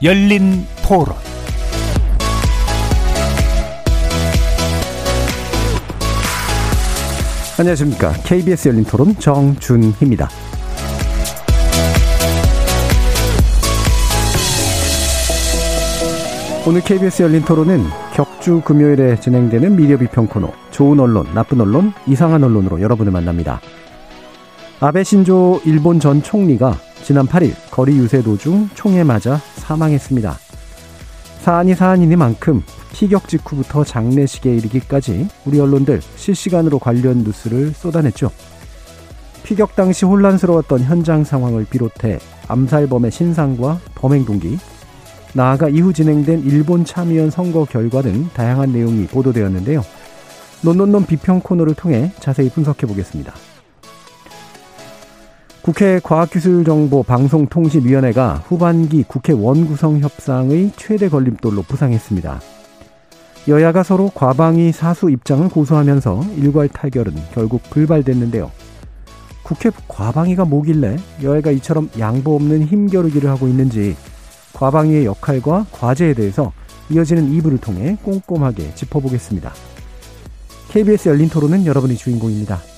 열린 토론 안녕하십니까. KBS 열린 토론 정준희입니다. 오늘 KBS 열린 토론은 격주 금요일에 진행되는 미디어 비평 코너 좋은 언론, 나쁜 언론, 이상한 언론으로 여러분을 만납니다. 아베 신조 일본 전 총리가 지난 8일 거리 유세 도중 총에 맞아 사망했습니다. 사안이 사안이니만큼 피격 직후부터 장례식에 이르기까지 우리 언론들 실시간으로 관련 뉴스를 쏟아냈죠. 피격 당시 혼란스러웠던 현장 상황을 비롯해 암살범의 신상과 범행 동기, 나아가 이후 진행된 일본 참의원 선거 결과 등 다양한 내용이 보도되었는데요. 논논논 비평 코너를 통해 자세히 분석해 보겠습니다. 국회 과학기술정보 방송통신위원회가 후반기 국회 원구성 협상의 최대 걸림돌로 부상했습니다. 여야가 서로 과방위 사수 입장을 고수하면서 일괄 타결은 결국 불발됐는데요. 국회 과방위가 뭐길래 여야가 이처럼 양보 없는 힘겨루기를 하고 있는지 과방위의 역할과 과제에 대해서 이어지는 2부를 통해 꼼꼼하게 짚어보겠습니다. KBS 열린 토론은 여러분이 주인공입니다.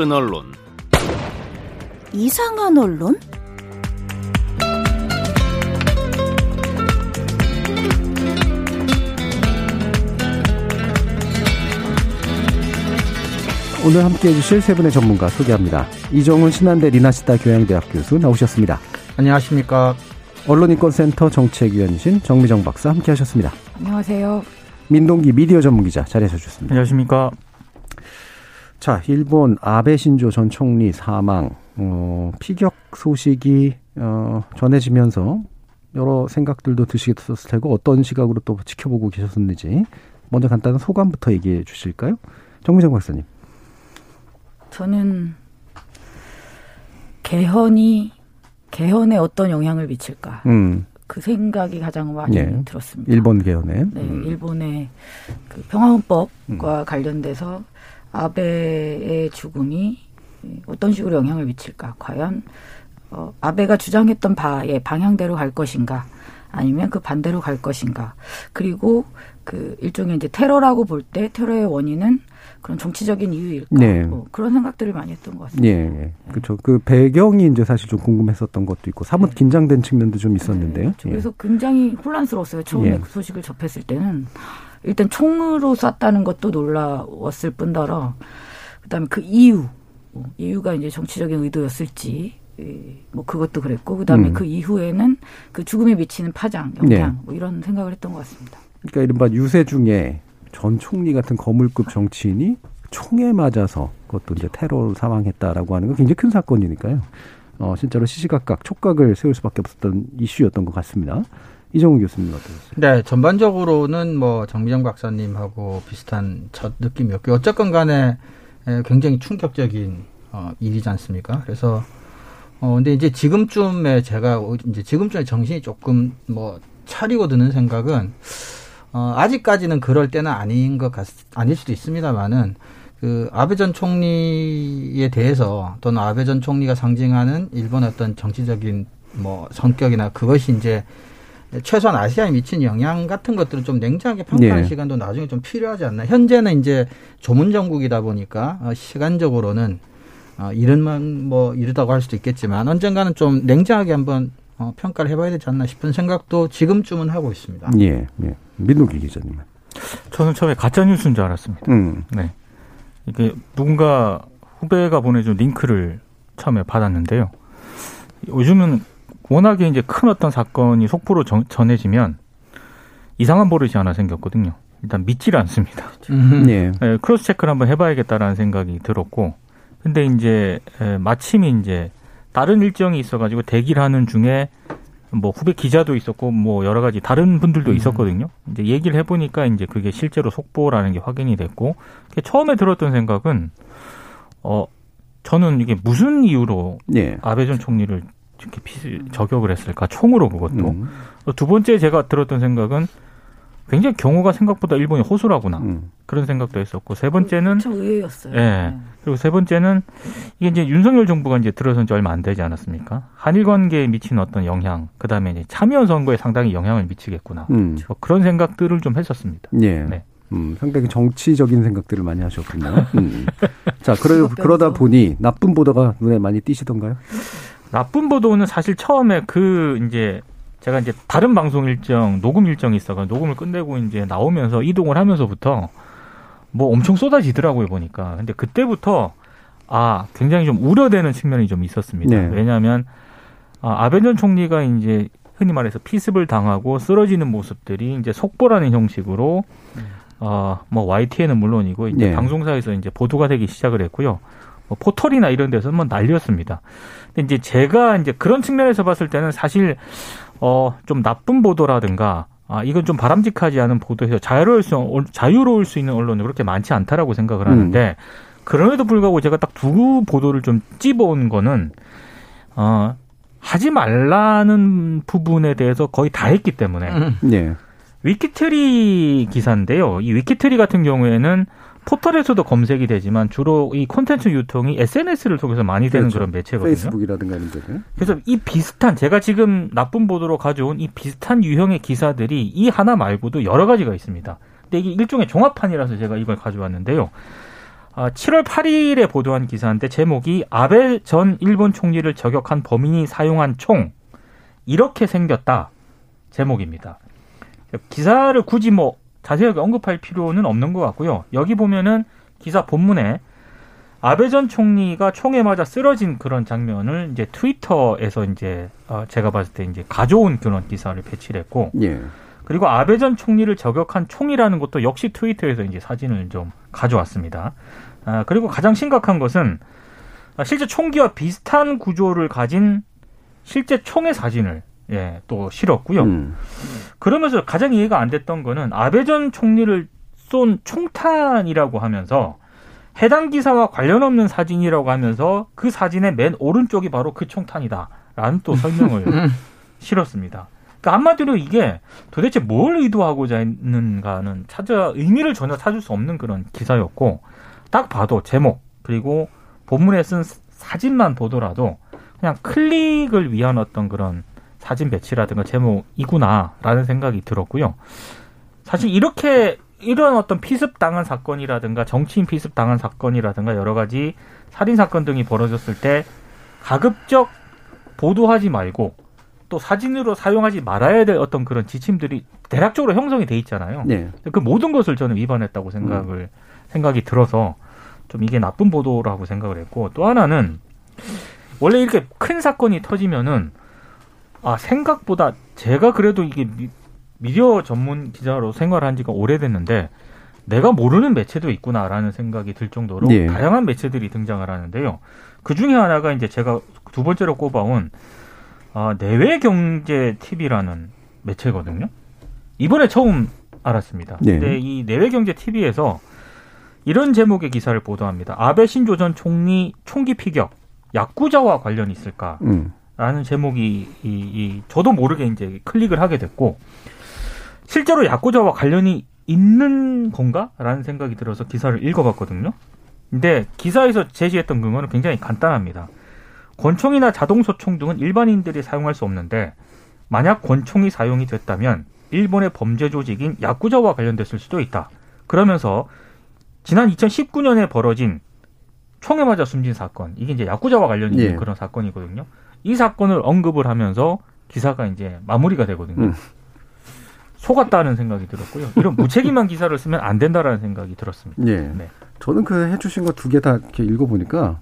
나쁜 언론, 이상한 언론? 오늘 함께 해 주실 세 분의 전문가 소개합니다. 이정훈 신한대 리나시타 교양대학 교수 나오셨습니다. 안녕하십니까. 언론인권센터 정책위원이신 정미정 박사 함께 하셨습니다. 안녕하세요. 민동기 미디어 전문기자 자리해 주셨습니다. 안녕하십니까. 자, 일본 아베 신조 전 총리 사망, 어, 피격 소식이, 어, 전해지면서 여러 생각들도 드시겠었을 테고 어떤 시각으로 또 지켜보고 계셨는지 먼저 간단한 소감부터 얘기해 주실까요? 정미정 박사님. 저는 개헌이 개헌에 어떤 영향을 미칠까 음. 그 생각이 가장 많이 예. 들었습니다. 일본 개헌에. 네, 음. 일본의 그 평화헌법과 관련돼서 아베의 죽음이 어떤 식으로 영향을 미칠까? 과연 어, 아베가 주장했던 바의 방향대로 갈 것인가? 아니면 그 반대로 갈 것인가? 그리고 그 일종의 이제 테러라고 볼 때 테러의 원인은 그런 정치적인 이유일까? 네. 뭐 그런 생각들을 많이 했던 것 같습니다. 예, 예. 그렇죠. 그 배경이 이제 사실 좀 궁금했었던 것도 있고 사뭇 긴장된 측면도 좀 있었는데요. 네, 그래서 굉장히 혼란스러웠어요. 처음에 예. 그 소식을 접했을 때는 일단 총으로 쐈다는 것도 놀라웠을 뿐더러 그다음에 그 이유 뭐 이유가 이제 정치적인 의도였을지 예, 뭐 그것도 그랬고 그다음에 음. 그 이후에는 그 죽음에 미치는 파장 영향 네. 뭐 이런 생각을 했던 것 같습니다. 그러니까 이른바 유세 중에 전 총리 같은 거물급 정치인이 총에 맞아서 그것도 이제 테러로 사망했다라고 하는 건 굉장히 큰 사건이니까요. 어, 진짜로 시시각각 촉각을 세울 수밖에 없었던 이슈였던 것 같습니다. 이정훈 교수님 어떠셨어요? 네, 전반적으로는 뭐 정미정 박사님하고 비슷한 첫 느낌이었고 어쨌건 간에 에, 굉장히 충격적인 어, 일이지 않습니까? 그래서 어 근데 이제 지금쯤에 제가 오- 이제 지금쯤에 정신이 조금 뭐 차리고 드는 생각은 어 아직까지는 그럴 때는 아닌 것 같, 아닐 수도 있습니다만은 그 아베 전 총리에 대해서 또는 아베 전 총리가 상징하는 일본의 어떤 정치적인 뭐 성격이나 그것이 이제 최소한 아시아에 미친 영향 같은 것들은 좀 냉정하게 평가하는 예. 시간도 나중에 좀 필요하지 않나. 현재는 이제 조문 정국이다 보니까 어, 시간적으로는 어, 이른만 뭐 이르다고 할 수도 있겠지만 언젠가는 좀 냉정하게 한번 어, 평가를 해봐야 되지 않나 싶은 생각도 지금쯤은 하고 있습니다. 예, 예. 민노기 기자님. 저는 처음에 가짜 뉴스인 줄 알았습니다. 음, 네. 이게 누군가 후배가 보내준 링크를 처음에 받았는데요. 요즘은 워낙에 이제 큰 어떤 사건이 속보로 전- 전해지면 이상한 버릇이 하나 생겼거든요. 일단 믿지를 않습니다. 음. 예. 예, cross check를 한번 해봐야겠다라는 생각이 들었고, 근데 이제 에, 마침 이제 다른 일정이 있어가지고 대기를 하는 중에 뭐 후배 기자도 있었고 뭐 여러 가지 다른 분들도 있었거든요. 이제 얘기를 해보니까 이제 그게 실제로 속보라는 게 확인이 됐고, 처음에 들었던 생각은 어 저는 이게 무슨 이유로 예. 아베 전 총리를 이렇게 피, 저격을 했을까 총으로 그것도 음, 두 번째 제가 들었던 생각은 굉장히 경우가 생각보다 일본이 호소라구나 음. 그런 생각도 했었고 세 번째는 참 의외였어요. 예. 네. 그리고 세 번째는 이게 이제 윤석열 정부가 이제 들어선 지 얼마 안 되지 않았습니까? 한일 관계에 미치는 어떤 영향, 그 다음에 이제 참여 선거에 상당히 영향을 미치겠구나. 음. 뭐 그런 생각들을 좀 했었습니다. 예. 네. 음, 상당히 정치적인 생각들을 많이 하셨군요. 음. 자, 그러, 그러다. 보니 나쁜 보도가 눈에 많이 띄시던가요? 나쁜 보도는 사실 처음에 그 이제 제가 이제 다른 방송 일정, 녹음 일정이 있어가 녹음을 끝내고 이제 나오면서 이동을 하면서부터 뭐 엄청 쏟아지더라고요 보니까. 근데 그때부터 아 굉장히 좀 우려되는 측면이 좀 있었습니다. 네. 왜냐하면 아, 아베 전 총리가 이제 흔히 말해서 피습을 당하고 쓰러지는 모습들이 이제 속보라는 형식으로 어뭐 YTN은 물론이고 이제 네. 방송사에서 이제 보도가 되기 시작을 했고요. 뭐 포털이나 이런 데서는 뭐 난리였습니다. 근데 이제 제가 이제 그런 측면에서 봤을 때는 사실 어 좀 나쁜 보도라든가 아 이건 좀 바람직하지 않은 보도에서 자유로울 수 자유로울 수 있는 언론은 그렇게 많지 않다라고 생각을 하는데 그럼에도 불구하고 제가 딱 두 보도를 좀 찝어온 거는 어 하지 말라는 부분에 대해서 거의 다 했기 때문에 음. 예. 위키트리 기사인데요. 이 위키트리 같은 경우에는 포털에서도 검색이 되지만 주로 이 콘텐츠 유통이 SNS를 통해서 많이 되는 그렇죠. 그런 매체거든요. 페이스북이라든가 이런 데는. 그래서 이 비슷한 제가 지금 나쁜 보도로 가져온 이 비슷한 유형의 기사들이 이 하나 말고도 여러 가지가 있습니다. 근데 이게 일종의 종합판이라서 제가 이걸 가져왔는데요. 아, 7월 8일에 보도한 기사인데 제목이 아베 전 일본 총리를 저격한 범인이 사용한 총 이렇게 생겼다 제목입니다. 기사를 굳이 뭐 자세하게 언급할 필요는 없는 것 같고요. 여기 보면은 기사 본문에 아베 전 총리가 총에 맞아 쓰러진 그런 장면을 이제 트위터에서 이제 어, 제가 봤을 때 이제 가져온 그런 기사를 배치를 했고 예. 그리고 아베 전 총리를 저격한 총이라는 것도 역시 트위터에서 이제 사진을 좀 가져왔습니다. 아, 그리고 가장 심각한 것은 아, 실제 총기와 비슷한 구조를 가진 실제 총의 사진을 예, 또 실었고요. 음. 그러면서 가장 이해가 안 됐던 거는 아베 전 총리를 쏜 총탄이라고 하면서 해당 기사와 관련 없는 사진이라고 하면서 그 사진의 맨 오른쪽이 바로 그 총탄이다라는 또 설명을 실었습니다. 그러니까 한마디로 이게 도대체 뭘 의도하고자 했는가는 찾아 의미를 전혀 찾을 수 없는 그런 기사였고 딱 봐도 제목 그리고 본문에 쓴 사진만 보더라도 그냥 클릭을 위한 어떤 그런 사진 배치라든가 제목이구나라는 생각이 들었고요. 사실 이렇게 이런 어떤 피습 당한 사건이라든가 정치인 피습 당한 사건이라든가 여러 가지 살인 사건 등이 벌어졌을 때 가급적 보도하지 말고 또 사진으로 사용하지 말아야 될 어떤 그런 지침들이 대략적으로 형성이 돼 있잖아요. 네. 그 모든 것을 저는 위반했다고 생각을 생각이 들어서 좀 이게 나쁜 보도라고 생각을 했고 또 하나는 원래 이렇게 큰 사건이 터지면은 아 생각보다 제가 그래도 이게 미, 미디어 전문 기자로 생활한 지가 오래됐는데 내가 모르는 매체도 있구나라는 생각이 들 정도로 예. 다양한 매체들이 등장을 하는데요. 그 중에 하나가 이제 제가 두 번째로 꼽아온 아, 내외 경제 TV라는 매체거든요. 이번에 처음 알았습니다. 네. 근데 이 내외 경제 TV에서 이런 제목의 기사를 보도합니다. 아베 신조 전 총리 총기 피격 야쿠자와 관련이 있을까? 음. 라는 제목이 이, 이 저도 모르게 이제 클릭을 하게 됐고 실제로 야쿠자와 관련이 있는 건가 라는 생각이 들어서 기사를 읽어봤거든요. 근데 기사에서 제시했던 근거는 굉장히 간단합니다. 권총이나 자동소총 등은 일반인들이 사용할 수 없는데 만약 권총이 사용이 됐다면 일본의 범죄 조직인 야쿠자와 관련됐을 수도 있다. 그러면서 지난 2019년에 벌어진 총에 맞아 숨진 사건 이게 이제 야쿠자와 관련이 있는 예. 그런 사건이거든요. 이 사건을 언급을 하면서 기사가 이제 마무리가 되거든요. 음. 속았다는 생각이 들었고요. 이런 무책임한 기사를 쓰면 안 된다라는 생각이 들었습니다. 예. 네. 저는 그 해주신 거 두 개 다 이렇게 읽어보니까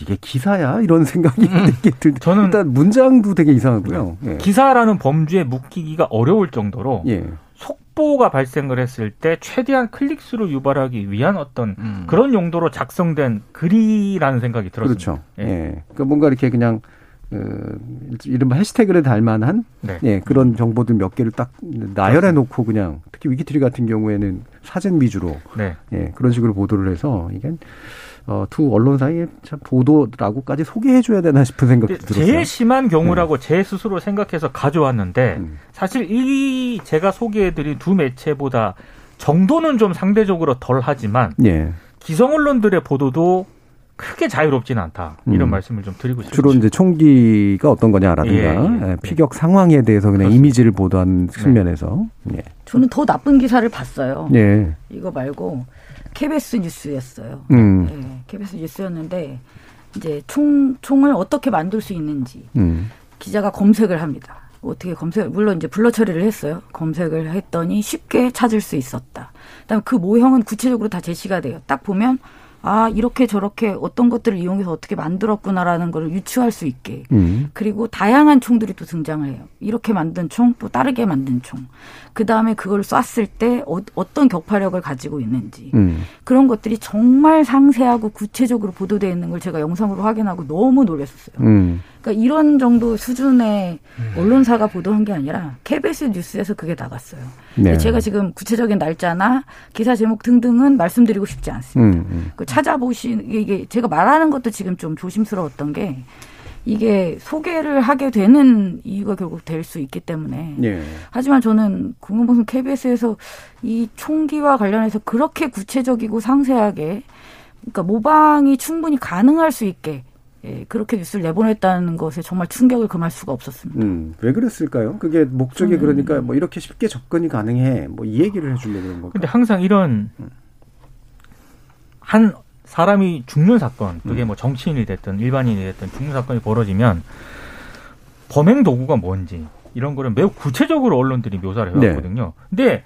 이게 기사야 이런 생각이 되게 들. 음. 저는 일단 문장도 되게 이상하고요. 예. 기사라는 범주에 묶이기가 어려울 정도로 예. 속보가 발생을 했을 때 최대한 클릭수를 유발하기 위한 어떤 음. 그런 용도로 작성된 글이라는 생각이 들었습니다. 그렇죠. 예. 예. 그러니까 뭔가 이렇게 그냥 그 이른바 해시태그를 달 만한 네. 예, 그런 정보들 몇 개를 딱 나열해 놓고 그냥 특히 위키트리 같은 경우에는 사진 위주로 네. 예, 그런 식으로 보도를 해서 이게 어, 두 언론사의 참 보도라고까지 소개해 줘야 되나 싶은 생각도 근데 들었어요. 제일 심한 경우라고 제 스스로 생각해서 가져왔는데 음. 사실 이 제가 소개해드린 두 매체보다 정도는 좀 상대적으로 덜 하지만 예. 기성 언론들의 보도도 크게 자유롭지는 않다 이런 음. 말씀을 좀 드리고 싶습니다. 주로 이제 총기가 어떤 거냐라든가 예, 예. 예, 피격 상황에 대해서 그냥 그렇습니다. 이미지를 보도한 측면에서 예. 저는 더 나쁜 기사를 봤어요. 예. 이거 말고 KBS 뉴스였어요. 음. 네, KBS 뉴스였는데 이제 총 총을 어떻게 만들 수 있는지 음. 기자가 검색을 합니다. 어떻게 검색 물론 이제 불러 처리를 했어요. 검색을 했더니 쉽게 찾을 수 있었다. 그다음에 그 모형은 구체적으로 다 제시가 돼요. 딱 보면 아 이렇게 저렇게 어떤 것들을 이용해서 어떻게 만들었구나라는 걸 유추할 수 있게 음. 그리고 다양한 총들이 또 등장을 해요. 이렇게 만든 총, 또 다르게 만든 총. 그 다음에 그걸 쐈을 때 어, 떤 격파력을 가지고 있는지. 음. 그런 것들이 정말 상세하고 구체적으로 보도되어 있는 걸 제가 영상으로 확인하고 너무 놀랐었어요. 음. 그러니까 이런 정도 수준의 언론사가 보도한 게 아니라 KBS 뉴스에서 그게 나갔어요. 네. 제가 지금 구체적인 날짜나 기사 제목 등등은 말씀드리고 싶지 않습니다. 음. 음. 그 찾아보시 이게 제가 말하는 것도 지금 좀 조심스러웠던 게 이게 소개를 하게 되는 이유가 결국 될 수 있기 때문에 예. 하지만 저는 공영방송 KBS에서 이 총기와 관련해서 그렇게 구체적이고 상세하게 그러니까 모방이 충분히 가능할 수 있게 예, 그렇게 뉴스를 내보냈다는 것에 정말 충격을 금할 수가 없었습니다. 음, 왜 그랬을까요? 그게 목적이 저는- 그러니까 뭐 이렇게 쉽게 접근이 가능해. 뭐 이 얘기를 해주려고 그런 걸까? 근데 항상 이런 한 사람이 죽는 사건, 그게 뭐 정치인이 됐든 일반인이 됐든 죽는 사건이 벌어지면 범행 도구가 뭔지 이런 거를 매우 구체적으로 언론들이 묘사를 네. 해왔거든요. 근데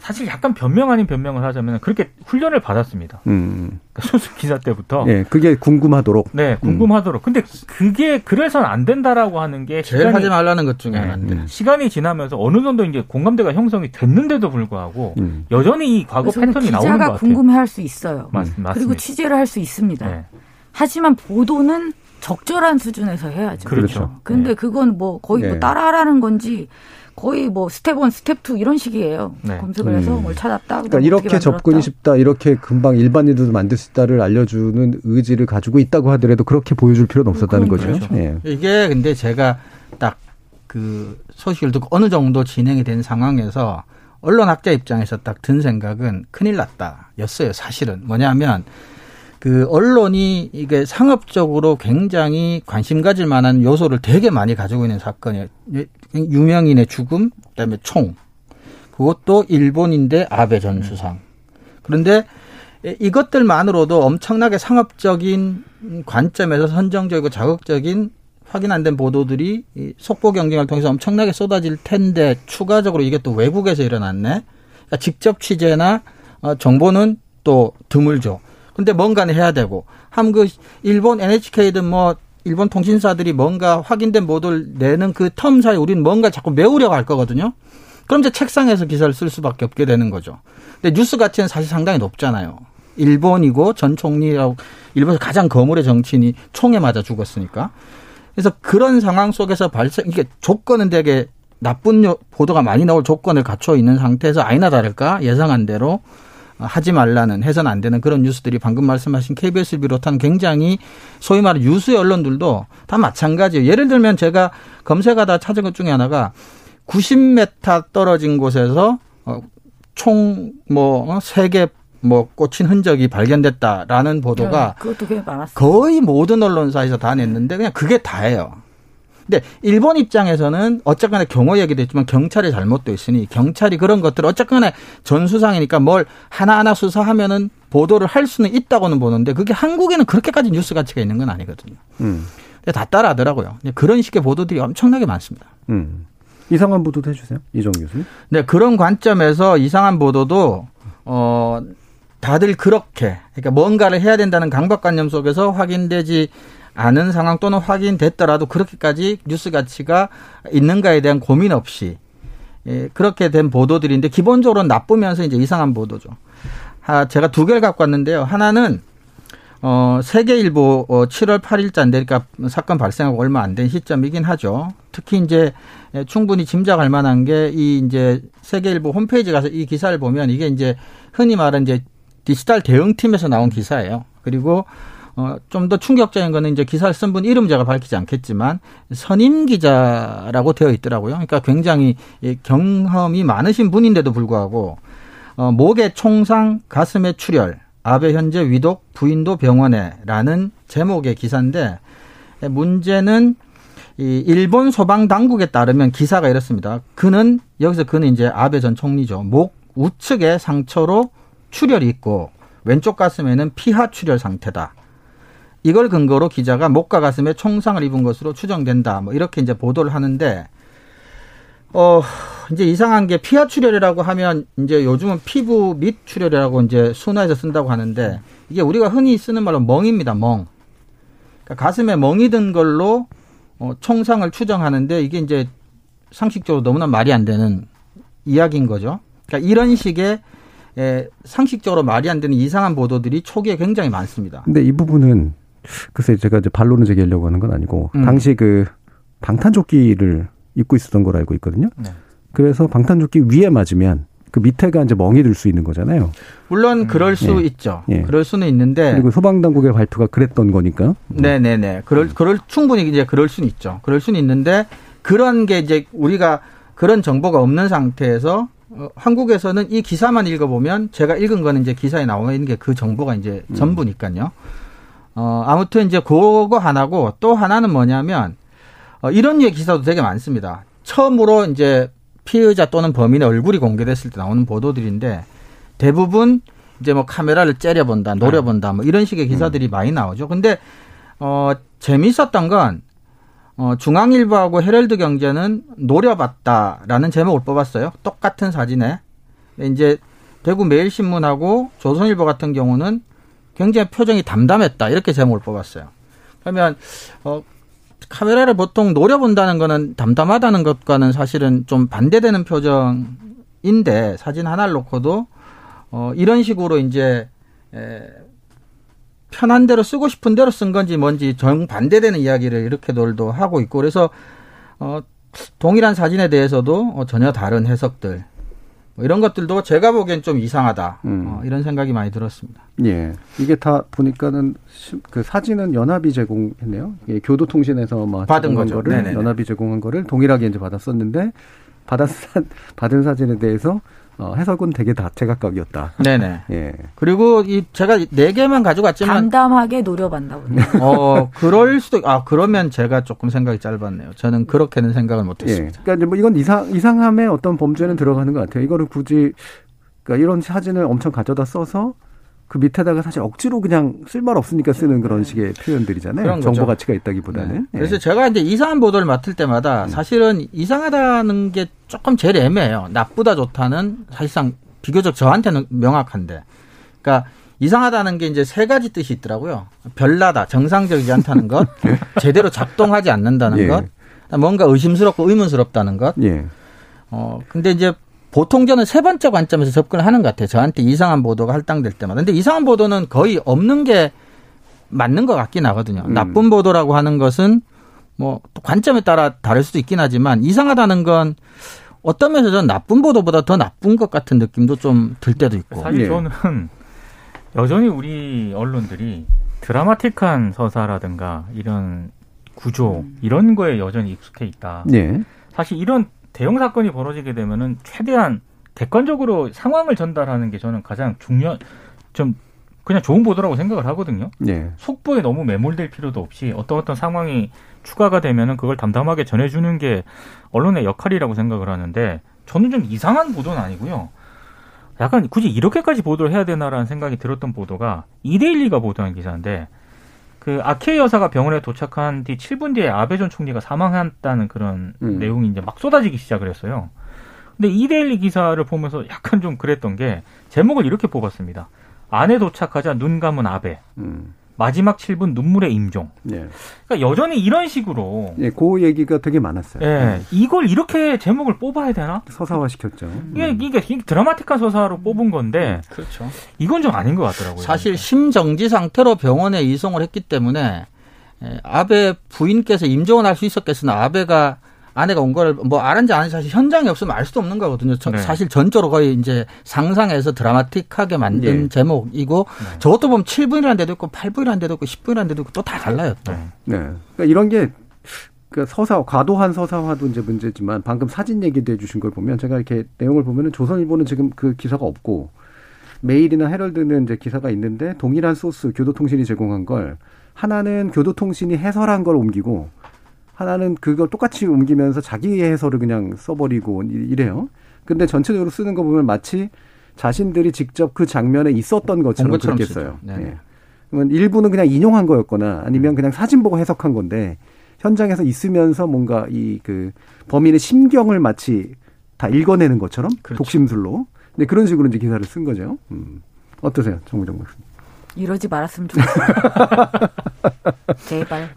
사실 약간 변명 아닌 변명을 하자면 그렇게 훈련을 받았습니다. 음, 그러니까 소수 기사 때부터. 예, 그게 궁금하도록. 네, 궁금하도록. 근데 그게 그래서는 안 된다라고 하는 게 제일 시간이, 하지 말라는 것 중에 네. 하나인데. 음. 시간이 지나면서 어느 정도 이제 공감대가 형성이 됐는데도 불구하고 음. 여전히 이 과거 패턴이 나오는 것 기자가 같아요. 궁금해할 수 있어요. 맞, 맞습니다. 그리고 취재를 할 수 있습니다. 네. 하지만 보도는 적절한 수준에서 해야죠. 그렇죠. 근데 네. 그건 뭐 거의 네. 뭐 따라하라는 건지 거의 뭐 step one, step two 이런 식이에요. 네. 검색을 해서 음. 뭘 찾았다. 그러니까 이렇게 접근이 만들었다. 쉽다, 이렇게 금방 일반인들도 만들 수 있다를 알려주는 의지를 가지고 있다고 하더라도 그렇게 보여줄 필요는 없었다는 거죠. 그렇죠. 예. 이게 근데 제가 딱 그 소식을 듣고 어느 정도 진행이 된 상황에서 언론학자 입장에서 딱 든 생각은 큰일 났다. 였어요, 사실은. 뭐냐면 그 언론이 이게 상업적으로 굉장히 관심 가질 만한 요소를 되게 많이 가지고 있는 사건이에요. 유명인의 죽음, 그다음에 총. 그것도 일본인데 아베 전 수상. 그런데 이것들만으로도 엄청나게 상업적인 관점에서 선정적이고 자극적인 확인 안 된 보도들이 이 속보 경쟁을 통해서 엄청나게 쏟아질 텐데 추가적으로 이게 또 외국에서 일어났네. 그러니까 직접 취재나 어, 정보는 또 드물죠. 근데 뭔가는 해야 되고 한그 일본 NHK든 뭐 일본 통신사들이 뭔가 확인된 보도를 내는 그 텀 사이 우리는 뭔가 자꾸 메우려고 할 거거든요. 그럼 이제 책상에서 기사를 쓸 수밖에 없게 되는 거죠. 근데 뉴스 가치는 사실 상당히 높잖아요. 일본이고 전 총리라고 일본에서 가장 거물의 정치인이 총에 맞아 죽었으니까. 그래서 그런 상황 속에서 발생 이게 조건은 되게 나쁜 요- 보도가 많이 나올 조건을 갖춰 있는 상태에서 아니나 다를까 예상한 대로 하지 말라는 해서는 안 되는 그런 뉴스들이 방금 말씀하신 KBS를 비롯한 굉장히 소위 말하는 유수의 언론들도 다 마찬가지예요. 예를 들면 제가 검색하다 찾은 것 중에 하나가 90m 떨어진 곳에서 어, 총뭐세개 뭐 꽂힌 흔적이 발견됐다라는 보도가 네, 그것도 꽤 많았어요. 거의 모든 언론사에서 다 냈는데 그냥 그게 다예요. 근데 일본 입장에서는 어쨌거나 경호 얘기도 했지만 경찰이 잘못돼 있으니 경찰이 그런 것들을 어쨌거나 전 수상이니까 뭘 하나하나 수사하면은 보도를 할 수는 있다고는 보는데 그게 한국에는 그렇게까지 뉴스 가치가 있는 건 아니거든요. 음. 근데 다 따라하더라고요. 그런 식의 보도들이 엄청나게 많습니다. 음. 이상한 보도도 해주세요. 이정 교수님. 네, 그런 관점에서 이상한 보도도 어 다들 그렇게 그러니까 뭔가를 해야 된다는 강박관념 속에서 확인되지 않은 상황 또는 확인됐더라도 그렇게까지 뉴스 가치가 있는가에 대한 고민 없이 예, 그렇게 된 보도들인데 기본적으로 나쁘면서 이제 이상한 보도죠. 아, 제가 두 개를 갖고 왔는데요. 하나는 어, 세계일보 어, 7월 8일자인데, 그러니까 사건 발생하고 얼마 안 된 시점이긴 하죠. 특히 이제 충분히 짐작할 만한 게 이 이제 세계일보 홈페이지 가서 이 기사를 보면 이게 이제 흔히 말하는 이제 디지털 대응팀에서 나온 기사예요. 그리고 어, 좀 더 충격적인 거는 이제 기사를 쓴 분 이름 제가 밝히지 않겠지만 선임 기자라고 되어 있더라고요. 그러니까 굉장히 경험이 많으신 분인데도 불구하고 어, 목에 총상, 가슴에 출혈, 아베 현재 위독, 부인도 병원에라는 제목의 기사인데 문제는 이 일본 소방 당국에 따르면 기사가 이렇습니다. 그는 여기서 그는 이제 아베 전 총리죠. 목 우측에 상처로 출혈이 있고 왼쪽 가슴에는 피하 출혈 상태다. 이걸 근거로 기자가 목과 가슴에 총상을 입은 것으로 추정된다. 뭐 이렇게 이제 보도를 하는데 어 이제 이상한 게 피하 출혈이라고 하면 이제 요즘은 피부 밑 출혈이라고 이제 순화해서 쓴다고 하는데 이게 우리가 흔히 쓰는 말로 멍입니다. 멍. 그러니까 가슴에 멍이 든 걸로 어, 총상을 추정하는데 이게 이제 상식적으로 너무나 말이 안 되는 이야기인 거죠. 그러니까 이런 식의 에, 상식적으로 말이 안 되는 이상한 보도들이 초기에 굉장히 많습니다. 근데 이 부분은 글쎄 제가 이제 반론을 제기하려고 하는 건 아니고 음. 당시 그 방탄조끼를 입고 있었던 걸 알고 있거든요. 네. 그래서 방탄조끼 위에 맞으면 그 밑에가 이제 멍이 들 수 있는 거잖아요. 물론 그럴 수 예. 있죠. 예. 그럴 수는 있는데 그리고 소방 당국의 발표가 그랬던 거니까. 네 네 네. 그럴, 그럴, 충분히 이제 그럴 수는 있죠. 그럴 수는 있는데 그런 게 이제 우리가 그런 정보가 없는 상태에서 어, 한국에서는 이 기사만 읽어보면 제가 읽은 거는 이제 기사에 나와 있는 게 그 정보가 이제 전부니까요. 어, 아무튼 이제 그거 하나고 또 하나는 뭐냐면 어, 이런 류의 기사도 되게 많습니다. 처음으로 이제 피의자 또는 범인의 얼굴이 공개됐을 때 나오는 보도들인데 대부분 이제 뭐 카메라를 째려본다, 노려본다, 뭐 이런 식의 기사들이 많이 나오죠. 근데 어 재미있었던 건 어, 중앙일보하고 헤럴드 경제는 노려봤다라는 제목을 뽑았어요. 똑같은 사진에. 이제 대구 매일신문하고 조선일보 같은 경우는 굉장히 표정이 담담했다. 이렇게 제목을 뽑았어요. 그러면, 어, 카메라를 보통 노려본다는 거는 담담하다는 것과는 사실은 좀 반대되는 표정인데 사진 하나를 놓고도 어, 이런 식으로 이제 에, 편한 대로 쓰고 싶은 대로 쓴 건지 뭔지 정 반대되는 이야기를 이렇게들도 하고 있고 그래서 어 동일한 사진에 대해서도 어, 전혀 다른 해석들 뭐 이런 것들도 제가 보기엔 좀 이상하다 음. 어, 이런 생각이 많이 들었습니다. 예. 이게 다 보니까는 시- 그 사진은 연합이 제공했네요. 예, 교도통신에서 막 받은 제공한 거죠. 거를 네네네. 연합이 제공한 거를 동일하게 이제 받았었는데 받았 받은 사진에 대해서 어, 해석은 되게 다 제각각이었다. 네네. 예. 그리고 이 제가 네 개만 가져갔지만 담담하게 노려봤나 보네요. 어 그럴 수도 아 그러면 제가 조금 생각이 짧았네요. 저는 그렇게는 생각을 예. 못했습니다. 그러니까 이제 뭐 이건 이상 이상함의 어떤 범죄는 들어가는 것 같아요. 이거를 굳이 그러니까 이런 사진을 엄청 가져다 써서 그 밑에다가 사실 억지로 그냥 쓸말 없으니까 쓰는 그런 식의 표현들이잖아요. 정보. 가치가 있다기보다는. 네. 예. 그래서 제가 이제 이상한 보도를 맡을 때마다 사실은 이상하다는 게 조금 제일 애매해요. 나쁘다 좋다는 사실상 비교적 저한테는 명확한데. 그러니까 이상하다는 게 이제 세 가지 뜻이 있더라고요. 별나다, 정상적이지 않다는 것, 제대로 작동하지 않는다는 예. 것, 뭔가 의심스럽고 의문스럽다는 것. 예. 어, 근데 이제 보통 저는 세 번째 관점에서 접근을 하는 것 같아요. 저한테 이상한 보도가 할당될 때마다. 근데 이상한 보도는 거의 없는 게 맞는 것 같긴 하거든요. 음. 나쁜 보도라고 하는 것은 뭐또 관점에 따라 다를 수도 있긴 하지만 이상하다는 건 어떤 면에서 저는 나쁜 보도보다 더 나쁜 것 같은 느낌도 좀 들 때도 있고. 사실 예. 저는 여전히 우리 언론들이 드라마틱한 서사라든가 이런 구조 이런 거에 여전히 익숙해 있다. 예. 사실 이런 대형 사건이 벌어지게 되면은 최대한 객관적으로 상황을 전달하는 게 저는 가장 중요한 좀 그냥 좋은 보도라고 생각을 하거든요. 예. 속보에 너무 매몰될 필요도 없이 어떤 어떤 상황이 추가가 되면은 그걸 담담하게 전해주는 게 언론의 역할이라고 생각을 하는데 저는 좀 이상한 보도는 아니고요. 약간 굳이 이렇게까지 보도를 해야 되나라는 생각이 들었던 보도가 이데일리가 보도한 기사인데 그 아케 여사가 병원에 도착한 뒤 7분 뒤에 아베 전 총리가 사망했다는 그런 음. 내용이 이제 막 쏟아지기 시작을 했어요. 근데 이데일리 기사를 보면서 약간 좀 그랬던 게 제목을 이렇게 뽑았습니다. 안에 도착하자 눈 감은 아베. 음. 마지막 7분 눈물의 임종. 예. 그러니까 여전히 이런 식으로 예, 그 얘기가 되게 많았어요. 예, 이걸 이렇게 제목을 뽑아야 되나? 서사화 시켰죠. 이게, 이게, 이게 드라마틱한 서사로 뽑은 건데 그렇죠. 이건 좀 아닌 것 같더라고요. 사실 심정지 상태로 병원에 이송을 했기 때문에 에, 아베 부인께서 임종을 할 수 있었겠으나 아베가 아내가 온 걸 뭐 알았는지 아닌지 사실 현장에 없으면 알 수도 없는 거거든요. 저- 네. 사실 전적으로 거의 이제 상상해서 드라마틱하게 만든 예. 제목이고 네. 저것도 보면 7분이라는 데도 있고 8분이라는 데도 있고 10분이라는 데도 있고 또 다 달라요. 또. 네. 네. 그러니까 이런 게, 그 서사, 과도한 서사화도 이제 문제지만 방금 사진 얘기도 해주신 걸 보면 제가 이렇게 내용을 보면은 조선일보는 지금 그 기사가 없고 메일이나 헤럴드는 이제 기사가 있는데 동일한 소스 교도통신이 제공한 걸 하나는 교도통신이 해설한 걸 옮기고 하나는 그걸 똑같이 옮기면서 자기의 해설을 그냥 써버리고 이- 이래요. 근데 전체적으로 쓰는 거 보면 마치 자신들이 직접 그 장면에 있었던 것처럼 그렇게. 써요. 네. 예. 그러면 일부는 그냥 인용한 거였거나 아니면 그냥 사진 보고 해석한 건데 현장에서 있으면서 뭔가 이 그 범인의 심경을 마치 다 읽어내는 것처럼 그렇죠. 독심술로. 근데 그런 식으로 이제 기사를 쓴 거죠. 음. 어떠세요, 정무정 박사님? 이러지 말았으면 좋겠어요. 제발.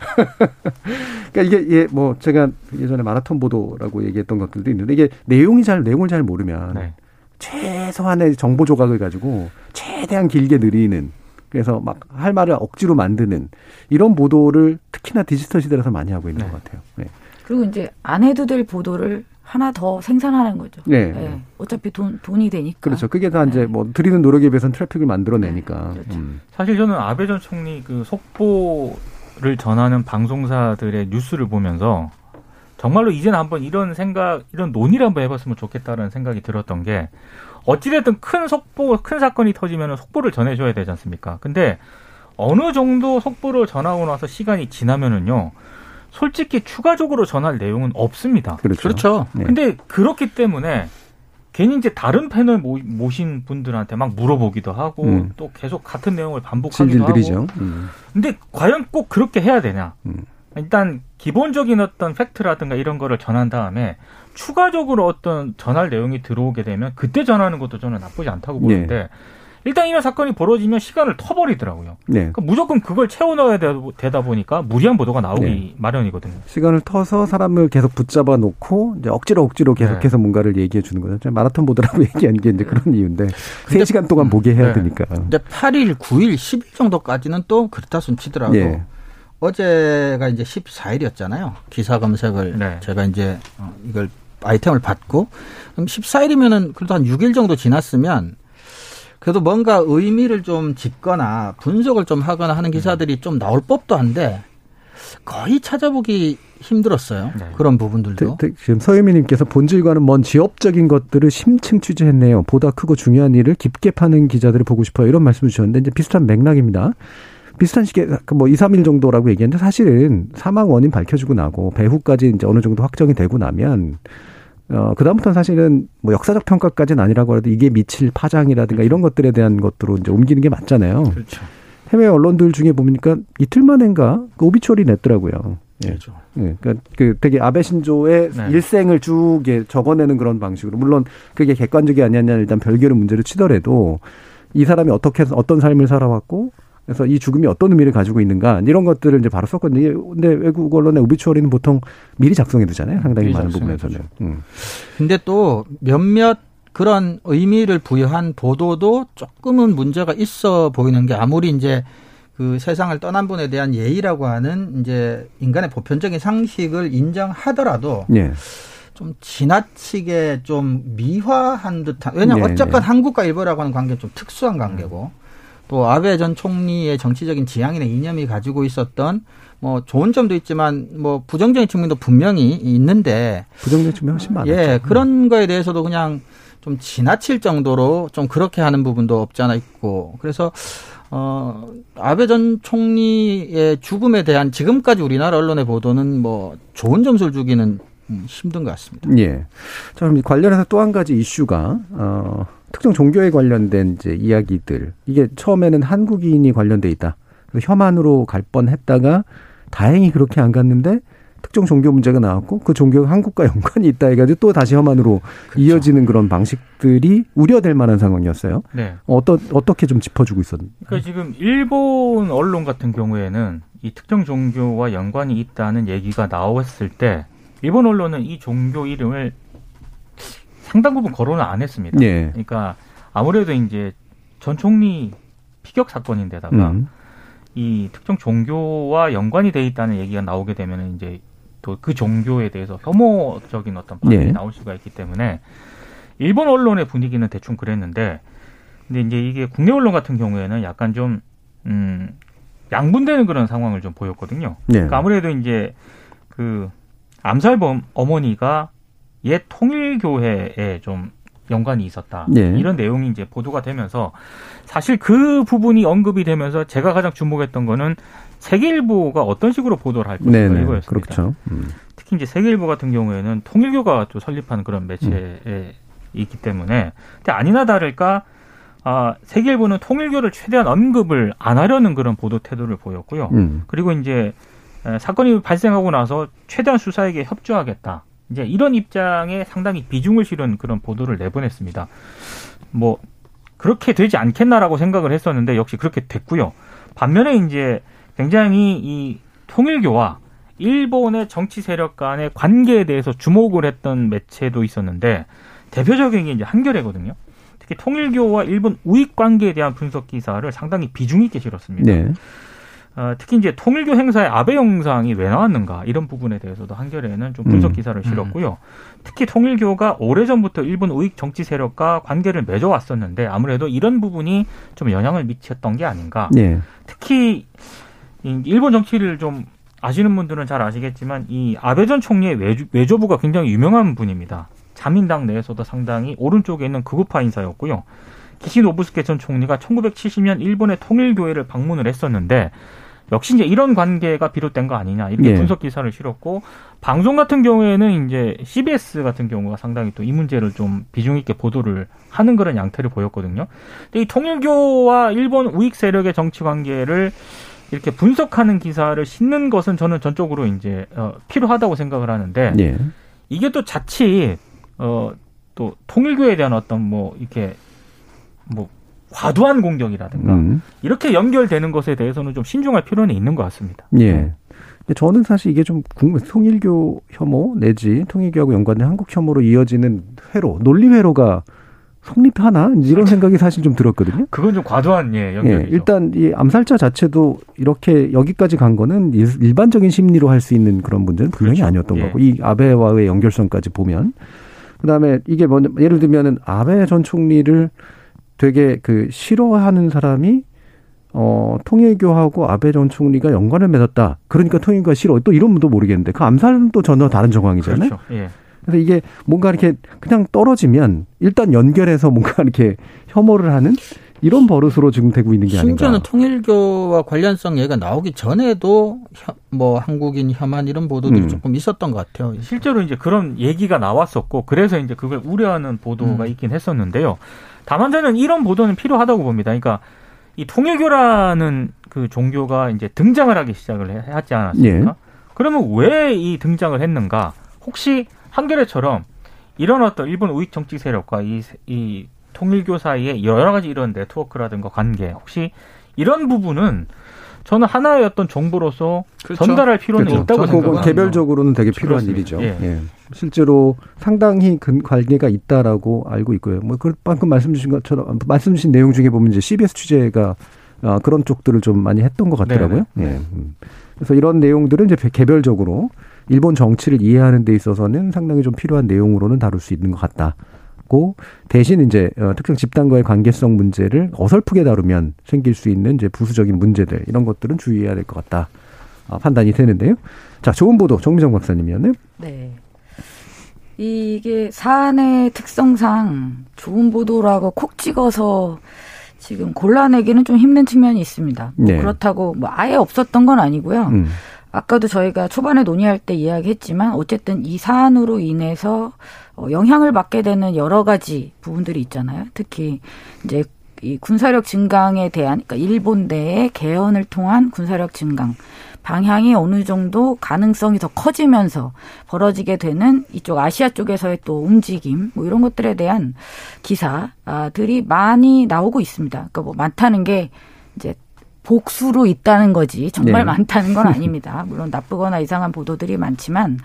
그러니까 이게 예, 뭐 제가 예전에 마라톤 보도라고 얘기했던 것들도 있는데 이게 내용이 잘 내용을 잘 모르면 네. 최소한의 정보 조각을 가지고 최대한 길게 느리는 그래서 막 할 말을 억지로 만드는 이런 보도를 특히나 디지털 시대라서 많이 하고 있는 네. 것 같아요. 네. 그리고 이제 안 해도 될 보도를 하나 더 생산하는 거죠. 네. 예. 어차피 돈, 돈이 되니까. 그렇죠. 그게 다 이제 네. 뭐 드리는 노력에 비해서는 트래픽을 만들어내니까. 그렇죠. 음. 사실 저는 아베 전 총리 그 속보를 전하는 방송사들의 뉴스를 보면서 정말로 이제는 한번 이런 생각, 이런 논의를 한번 해봤으면 좋겠다는 생각이 들었던 게 어찌됐든 큰 속보, 큰 사건이 터지면 속보를 전해줘야 되지 않습니까? 근데 어느 정도 속보를 전하고 나서 시간이 지나면은요, 솔직히 추가적으로 전할 내용은 없습니다. 그렇죠. 그렇죠. 네. 근데 그렇기 때문에 괜히 이제 다른 패널 모- 모신 분들한테 막 물어보기도 하고 음. 또 계속 같은 내용을 반복하기도 하고 들이죠. 음. 근데 과연 꼭 그렇게 해야 되냐? 음. 일단 기본적인 어떤 팩트라든가 이런 거를 전한 다음에 추가적으로 어떤 전할 내용이 들어오게 되면 그때 전하는 것도 저는 나쁘지 않다고 네. 보는데 일단 이런 사건이 벌어지면 시간을 터버리더라고요. 네. 그러니까 무조건 그걸 채워 넣어야 되- 되다 보니까 무리한 보도가 나오기 네. 마련이거든요. 시간을 터서 사람을 계속 붙잡아 놓고 이제 억지로 억지로 계속해서 네. 뭔가를 얘기해 주는 거죠. 마라톤 보더라고 얘기한 게 이제 그런 이유인데 세시간 동안 보게 해야 네. 되니까. 근데 8일, 9일, 10일 정도까지는 또 그렇다 손 치더라도 예. 어제가 이제 14일이었잖아요. 기사 검색을 네. 제가 이제 어, 이걸 아이템을 받고 그럼 14일이면은 그래도 한 6일 정도 지났으면 그래도 뭔가 의미를 좀 짚거나 분석을 좀 하거나 하는 기사들이 좀 나올 법도 한데 거의 찾아보기 힘들었어요. 네. 그런 부분들도. 되- 되- 지금 서유미님께서 본질과는 먼 지엽적인 것들을 심층 취재했네요. 보다 크고 중요한 일을 깊게 파는 기자들을 보고 싶어요. 이런 말씀을 주셨는데 이제 비슷한 맥락입니다. 비슷한 시기에 뭐 2, 3일 정도라고 얘기했는데 사실은 사망 원인 밝혀지고 나고 배후까지 이제 어느 정도 확정이 되고 나면 어, 그다음부터는 사실은 뭐 역사적 평가까지는 아니라고 해도 이게 미칠 파장이라든가 이런 것들에 대한 것들로 이제 옮기는 게 맞잖아요. 그렇죠. 해외 언론들 중에 보니까 이틀 만인가 그 오비추얼이 냈더라고요. 예. 그렇죠. 예, 그러니까 그 되게 아베 신조의 네. 일생을 쭉 이렇게 적어내는 그런 방식으로 물론 그게 객관적이 아니었냐 일단 별개로 문제를 치더라도 이 사람이 어떻게 어떤 삶을 살아왔고 그래서 이 죽음이 어떤 의미를 가지고 있는가 이런 것들을 이제 바로 썼거든요. 근데 외국 언론의 오비추어리는 보통 미리 작성해 두잖아요. 상당히 많은 부분에서는. 음. 근데 또 몇몇 그런 의미를 부여한 보도도 조금은 문제가 있어 보이는 게 아무리 이제 그 세상을 떠난 분에 대한 예의라고 하는 이제 인간의 보편적인 상식을 인정하더라도 예. 좀 지나치게 좀 미화한 듯한 왜냐하면 네, 어쨌건 네. 한국과 일본이라고 하는 관계는 좀 특수한 관계고 또 아베 전 총리의 정치적인 지향이나 이념이 가지고 있었던 뭐 좋은 점도 있지만 뭐 부정적인 측면도 분명히 있는데 부정적 측면 훨씬 많았죠. 예, 그런 거에 대해서도 그냥 좀 지나칠 정도로 좀 그렇게 하는 부분도 없지 않아 있고 그래서 어, 아베 전 총리의 죽음에 대한 지금까지 우리나라 언론의 보도는 뭐 좋은 점수를 주기는 음, 힘든 것 같습니다. 예. 자, 그럼 관련해서 또 한 가지 이슈가, 어, 특정 종교에 관련된 이제 이야기들. 이게 처음에는 한국인이 관련돼 있다. 혐한으로 갈 뻔 했다가 다행히 그렇게 안 갔는데 특정 종교 문제가 나왔고 그 종교가 한국과 연관이 있다 해가지고 또 다시 혐한으로 그렇죠. 이어지는 그런 방식들이 우려될 만한 상황이었어요. 네. 어떠, 어떻게 좀 짚어주고 있었나요? 그러니까 지금 일본 언론 같은 경우에는 이 특정 종교와 연관이 있다는 얘기가 나왔을 때 일본 언론은 이 종교 이름을 상당 부분 거론을 안 했습니다. 네. 그러니까 아무래도 이제 전 총리 피격 사건인데다가 음. 이 특정 종교와 연관이 돼 있다는 얘기가 나오게 되면 이제 또 그 종교에 대해서 혐오적인 어떤 반응이 네. 나올 수가 있기 때문에 일본 언론의 분위기는 대충 그랬는데 근데 이제 이게 국내 언론 같은 경우에는 약간 좀 음, 양분되는 그런 상황을 좀 보였거든요. 네. 그러니까 아무래도 이제 그 암살범 어머니가 옛 통일교회에 좀 연관이 있었다. 네. 이런 내용이 이제 보도가 되면서 사실 그 부분이 언급이 되면서 제가 가장 주목했던 거는 세계일보가 어떤 식으로 보도를 할 것인가 이거였습니다. 그렇죠. 음. 특히 이제 세계일보 같은 경우에는 통일교가 또 설립하는 그런 매체에 음. 있기 때문에 근데 아니나 다를까 아, 세계일보는 통일교를 최대한 언급을 안 하려는 그런 보도 태도를 보였고요. 음. 그리고 이제 사건이 발생하고 나서 최대한 수사에게 협조하겠다. 이제 이런 입장에 상당히 비중을 실은 그런 보도를 내보냈습니다. 뭐 그렇게 되지 않겠나라고 생각을 했었는데 역시 그렇게 됐고요. 반면에 이제 굉장히 이 통일교와 일본의 정치 세력 간의 관계에 대해서 주목을 했던 매체도 있었는데 대표적인 게 이제 한겨레거든요. 특히 통일교와 일본 우익 관계에 대한 분석 기사를 상당히 비중 있게 실었습니다. 네. 어, 특히 이제 통일교 행사에 아베 영상이 왜 나왔는가 이런 부분에 대해서도 한겨레는 좀 분석 음. 기사를 음. 실었고요. 음. 특히 통일교가 오래전부터 일본 우익 정치 세력과 관계를 맺어왔었는데 아무래도 이런 부분이 좀 영향을 미쳤던 게 아닌가. 네. 특히 일본 정치를 좀 아시는 분들은 잘 아시겠지만 이 아베 전 총리의 외주, 외조부가 굉장히 유명한 분입니다. 자민당 내에서도 상당히 오른쪽에 있는 극우파 인사였고요. 기시 노부스케 전 총리가 1970년 일본의 통일교회를 방문을 했었는데 역시 이제 이런 관계가 비롯된 거 아니냐 이렇게 네. 분석 기사를 실었고 방송 같은 경우에는 이제 CBS 같은 경우가 상당히 또 이 문제를 좀 비중 있게 보도를 하는 그런 양태를 보였거든요. 근데 이 통일교와 일본 우익 세력의 정치 관계를 이렇게 분석하는 기사를 싣는 것은 저는 전적으로 이제 어, 필요하다고 생각을 하는데 네. 이게 또 자칫 어, 또 통일교에 대한 어떤 뭐 이렇게 뭐 과도한 공격이라든가 음. 이렇게 연결되는 것에 대해서는 좀 신중할 필요는 있는 것 같습니다. 예. 저는 사실 이게 좀 궁금, 통일교 혐오 내지 통일교하고 연관된 한국 혐오로 이어지는 회로, 논리 회로가 성립하나 이런 생각이 사실 좀 들었거든요. 그건 좀 과도한 예 연결이죠. 예, 일단 이 암살자 자체도 이렇게 여기까지 간 거는 일반적인 심리로 할 수 있는 그런 문제는 분명히 그렇죠. 아니었던 예. 거고 이 아베와의 연결성까지 보면 그다음에 이게 뭐 예를 들면은 아베 전 총리를 되게 그 싫어하는 사람이 어, 통일교하고 아베 전 총리가 연관을 맺었다. 그러니까 통일교가 싫어. 또 이런 분도 모르겠는데 그 암살은 또 전혀 다른 정황이잖아요. 그렇죠. 예. 그래서 이게 뭔가 이렇게 그냥 떨어지면 일단 연결해서 뭔가 이렇게 혐오를 하는 이런 버릇으로 지금 되고 있는 게 아닌가. 심지어는 통일교와 관련성 얘기가 나오기 전에도 뭐 한국인 혐한 이런 보도들이 음. 조금 있었던 것 같아요. 실제로 이제 그런 얘기가 나왔었고 그래서 이제 그걸 우려하는 보도가 음. 있긴 했었는데요. 다만 저는 이런 보도는 필요하다고 봅니다. 그러니까 이 통일교라는 그 종교가 이제 등장을 하기 시작을 하지 않았습니까? 예. 그러면 왜 이 등장을 했는가? 혹시 한겨레처럼 이런 어떤 일본 우익 정치 세력과 이, 이 통일교 사이에 여러 가지 이런 네트워크라든가 관계 혹시 이런 부분은 저는 하나의 어떤 정보로서 그렇죠. 전달할 필요는 그렇죠. 있다고 생각합니다. 개별적으로는 되게 필요한 그렇습니다. 일이죠. 예. 예. 실제로 상당히 근 관계가 있다라고 알고 있고요. 뭐그 방금 말씀 주신 것처럼 말씀 주신 내용 중에 보면 이제 CBS 취재가 어, 그런 쪽들을 좀 많이 했던 것 같더라고요. 네. 예. 음. 그래서 이런 내용들은 이제 개별적으로 일본 정치를 이해하는 데 있어서는 상당히 좀 필요한 내용으로는 다룰 수 있는 것 같다. 고 대신 이제 어, 특정 집단과의 관계성 문제를 어설프게 다루면 생길 수 있는 이제 부수적인 문제들 이런 것들은 주의해야 될 것 같다 어, 판단이 되는데요. 자 좋은 보도 정미정 박사님이었네요. 네. 이게 사안의 특성상 좋은 보도라고 콕 찍어서 지금 골라내기는 좀 힘든 측면이 있습니다. 뭐 네. 그렇다고 뭐 아예 없었던 건 아니고요. 음. 아까도 저희가 초반에 논의할 때 이야기했지만 어쨌든 이 사안으로 인해서 어, 영향을 받게 되는 여러 가지 부분들이 있잖아요. 특히 이제 이 군사력 증강에 대한 그러니까 일본 내의 개헌을 통한 군사력 증강 방향이 어느 정도 가능성이 더 커지면서 벌어지게 되는 이쪽 아시아 쪽에서의 또 움직임 뭐 이런 것들에 대한 기사들이 많이 나오고 있습니다. 그러니까 뭐 많다는 게 이제 복수로 있다는 거지 정말 네. 많다는 건 아닙니다. 물론 나쁘거나 이상한 보도들이 많지만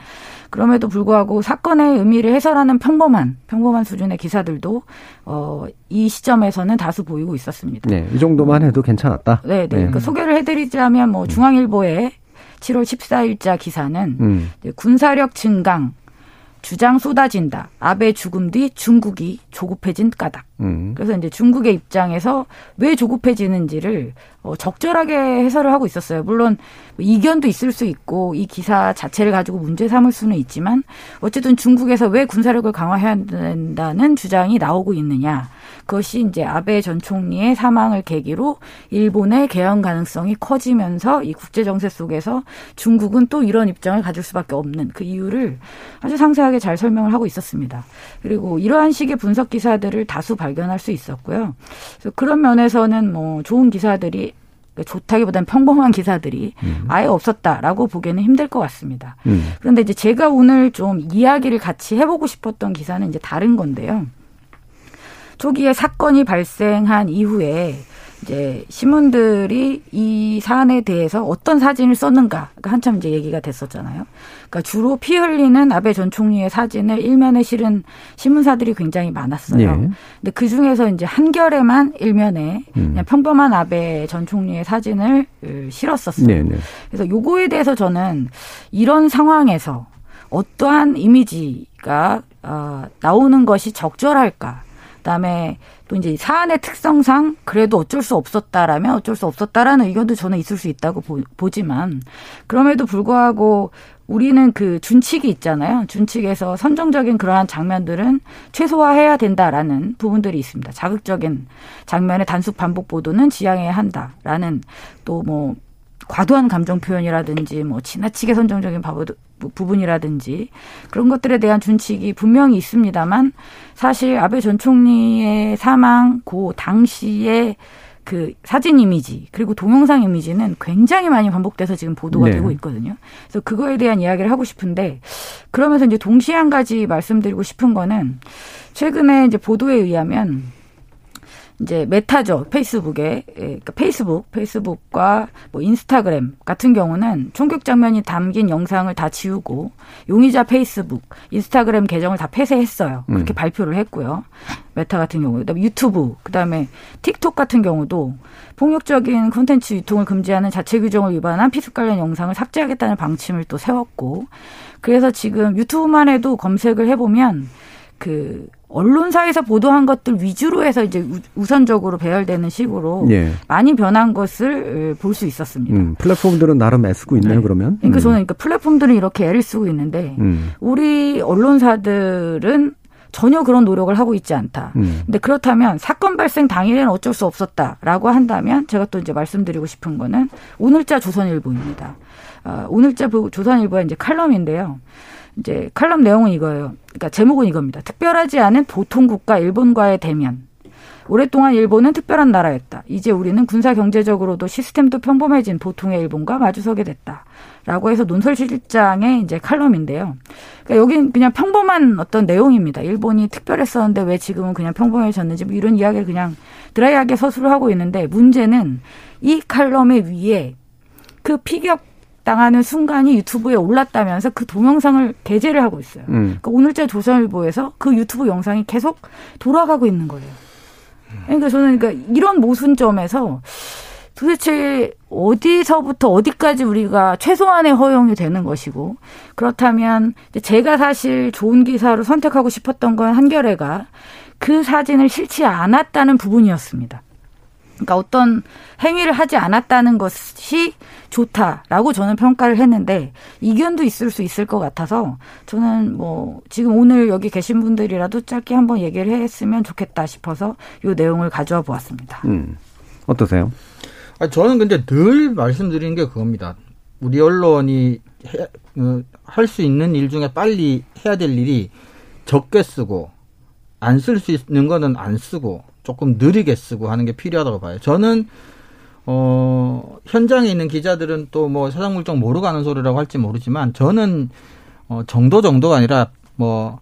그럼에도 불구하고 사건의 의미를 해설하는 평범한 평범한 수준의 기사들도 어, 이 시점에서는 다수 보이고 있었습니다. 네, 이 정도만 해도 괜찮았다. 네, 네. 그러니까 소개를 해드리자면 뭐 중앙일보의 7월 14일자 기사는 음. 군사력 증강 주장 쏟아진다. 아베 죽음 뒤 중국이 조급해진 까닭. 음. 그래서 이제 중국의 입장에서 왜 조급해지는지를 어, 적절하게 해설을 하고 있었어요. 물론 뭐 이견도 있을 수 있고 이 기사 자체를 가지고 문제 삼을 수는 있지만 어쨌든 중국에서 왜 군사력을 강화해야 된다는 주장이 나오고 있느냐. 그것이 이제 아베 전 총리의 사망을 계기로 일본의 개헌 가능성이 커지면서 이 국제 정세 속에서 중국은 또 이런 입장을 가질 수밖에 없는 그 이유를 아주 상세하게 잘 설명을 하고 있었습니다. 그리고 이러한 식의 분석 기사들을 다수 발견할 수 있었고요. 그래서 그런 면에서는 뭐 좋은 기사들이 좋다기보다는 평범한 기사들이 아예 없었다라고 보기에는 힘들 것 같습니다. 음. 그런데 이제 제가 오늘 좀 이야기를 같이 해보고 싶었던 기사는 이제 다른 건데요. 초기에 사건이 발생한 이후에 이제 신문들이 이 사안에 대해서 어떤 사진을 썼는가 그러니까 한참 이제 얘기가 됐었잖아요. 그러니까 주로 피 흘리는 아베 전 총리의 사진을 일면에 실은 신문사들이 굉장히 많았어요. 예. 근데 그 중에서 이제 한겨레만 일면에 음. 그냥 평범한 아베 전 총리의 사진을 으, 실었었어요. 네, 네. 그래서 요거에 대해서 저는 이런 상황에서 어떠한 이미지가 어, 나오는 것이 적절할까? 그다음에 또 이제 사안의 특성상 그래도 어쩔 수 없었다라면 어쩔 수 없었다라는 의견도 저는 있을 수 있다고 보, 보지만 그럼에도 불구하고 우리는 그 준칙이 있잖아요. 준칙에서 선정적인 그러한 장면들은 최소화해야 된다라는 부분들이 있습니다. 자극적인 장면의 단순 반복 보도는 지양해야 한다라는 또뭐 과도한 감정 표현이라든지 뭐 지나치게 선정적인 바보- 부분이라든지 그런 것들에 대한 준칙이 분명히 있습니다만 사실 아베 전 총리의 사망 고 당시에 그 사진 이미지 그리고 동영상 이미지는 굉장히 많이 반복돼서 지금 보도가 네. 되고 있거든요. 그래서 그거에 대한 이야기를 하고 싶은데 그러면서 이제 동시에 한 가지 말씀드리고 싶은 거는 최근에 이제 보도에 의하면 이제 메타죠 페이스북에. 예, 그러니까 페이스북 페이스북과 뭐 인스타그램 같은 경우는 총격 장면이 담긴 영상을 다 지우고 용의자 페이스북 인스타그램 계정을 다 폐쇄했어요. 그렇게 음. 발표를 했고요. 메타 같은 경우 그다음에 유튜브 그다음에 틱톡 같은 경우도 폭력적인 콘텐츠 유통을 금지하는 자체 규정을 위반한 피습 관련 영상을 삭제하겠다는 방침을 또 세웠고 그래서 지금 유튜브만 해도 검색을 해보면 그 언론사에서 보도한 것들 위주로 해서 이제 우- 우선적으로 배열되는 식으로 예. 많이 변한 것을 볼 수 있었습니다. 음, 플랫폼들은 나름 애쓰고 있나요, 네. 그러면? 그러니까 음. 저는 그러니까 플랫폼들은 이렇게 애를 쓰고 있는데 음. 우리 언론사들은 전혀 그런 노력을 하고 있지 않다. 음. 근데 그렇다면 사건 발생 당일에는 어쩔 수 없었다라고 한다면 제가 또 이제 말씀드리고 싶은 거는 오늘자 조선일보입니다. 아, 오늘자 부- 조선일보의 이제 칼럼인데요. 이제 칼럼 내용은 이거예요. 그러니까 제목은 이겁니다. 특별하지 않은 보통 국가 일본과의 대면. 오랫동안 일본은 특별한 나라였다. 이제 우리는 군사 경제적으로도 시스템도 평범해진 보통의 일본과 마주서게 됐다. 라고 해서 논설실장의 이제 칼럼인데요. 그러니까 여기는 그냥 평범한 어떤 내용입니다. 일본이 특별했었는데 왜 지금은 그냥 평범해졌는지 뭐 이런 이야기를 그냥 드라이하게 서술을 하고 있는데 문제는 이 칼럼의 위에 그 피격 당하는 순간이 유튜브에 올랐다면서 그 동영상을 게재를 하고 있어요. 음. 그러니까 오늘자 조선일보에서 그 유튜브 영상이 계속 돌아가고 있는 거예요. 그러니까 저는 그러니까 이런 모순점에서 도대체 어디서부터 어디까지 우리가 최소한의 허용이 되는 것이고 그렇다면 제가 사실 좋은 기사로 선택하고 싶었던 건 한겨레가 그 사진을 실지 않았다는 부분이었습니다. 그러니까 어떤 행위를 하지 않았다는 것이 좋다라고 저는 평가를 했는데 이견도 있을 수 있을 것 같아서 저는 뭐 지금 오늘 여기 계신 분들이라도 짧게 한번 얘기를 했으면 좋겠다 싶어서 이 내용을 가져와 보았습니다. 음. 어떠세요? 아, 저는 근데 늘 말씀드리는 게 그겁니다. 우리 언론이 어, 할수 있는 일 중에 빨리 해야 될 일이 적게 쓰고 안 쓸 수 있는 거는 안 쓰고 조금 느리게 쓰고 하는 게 필요하다고 봐요. 저는 어 현장에 있는 기자들은 또뭐 세상 물정 모르고 하는 소리라고 할지 모르지만 저는 어 정도 정도가 아니라 뭐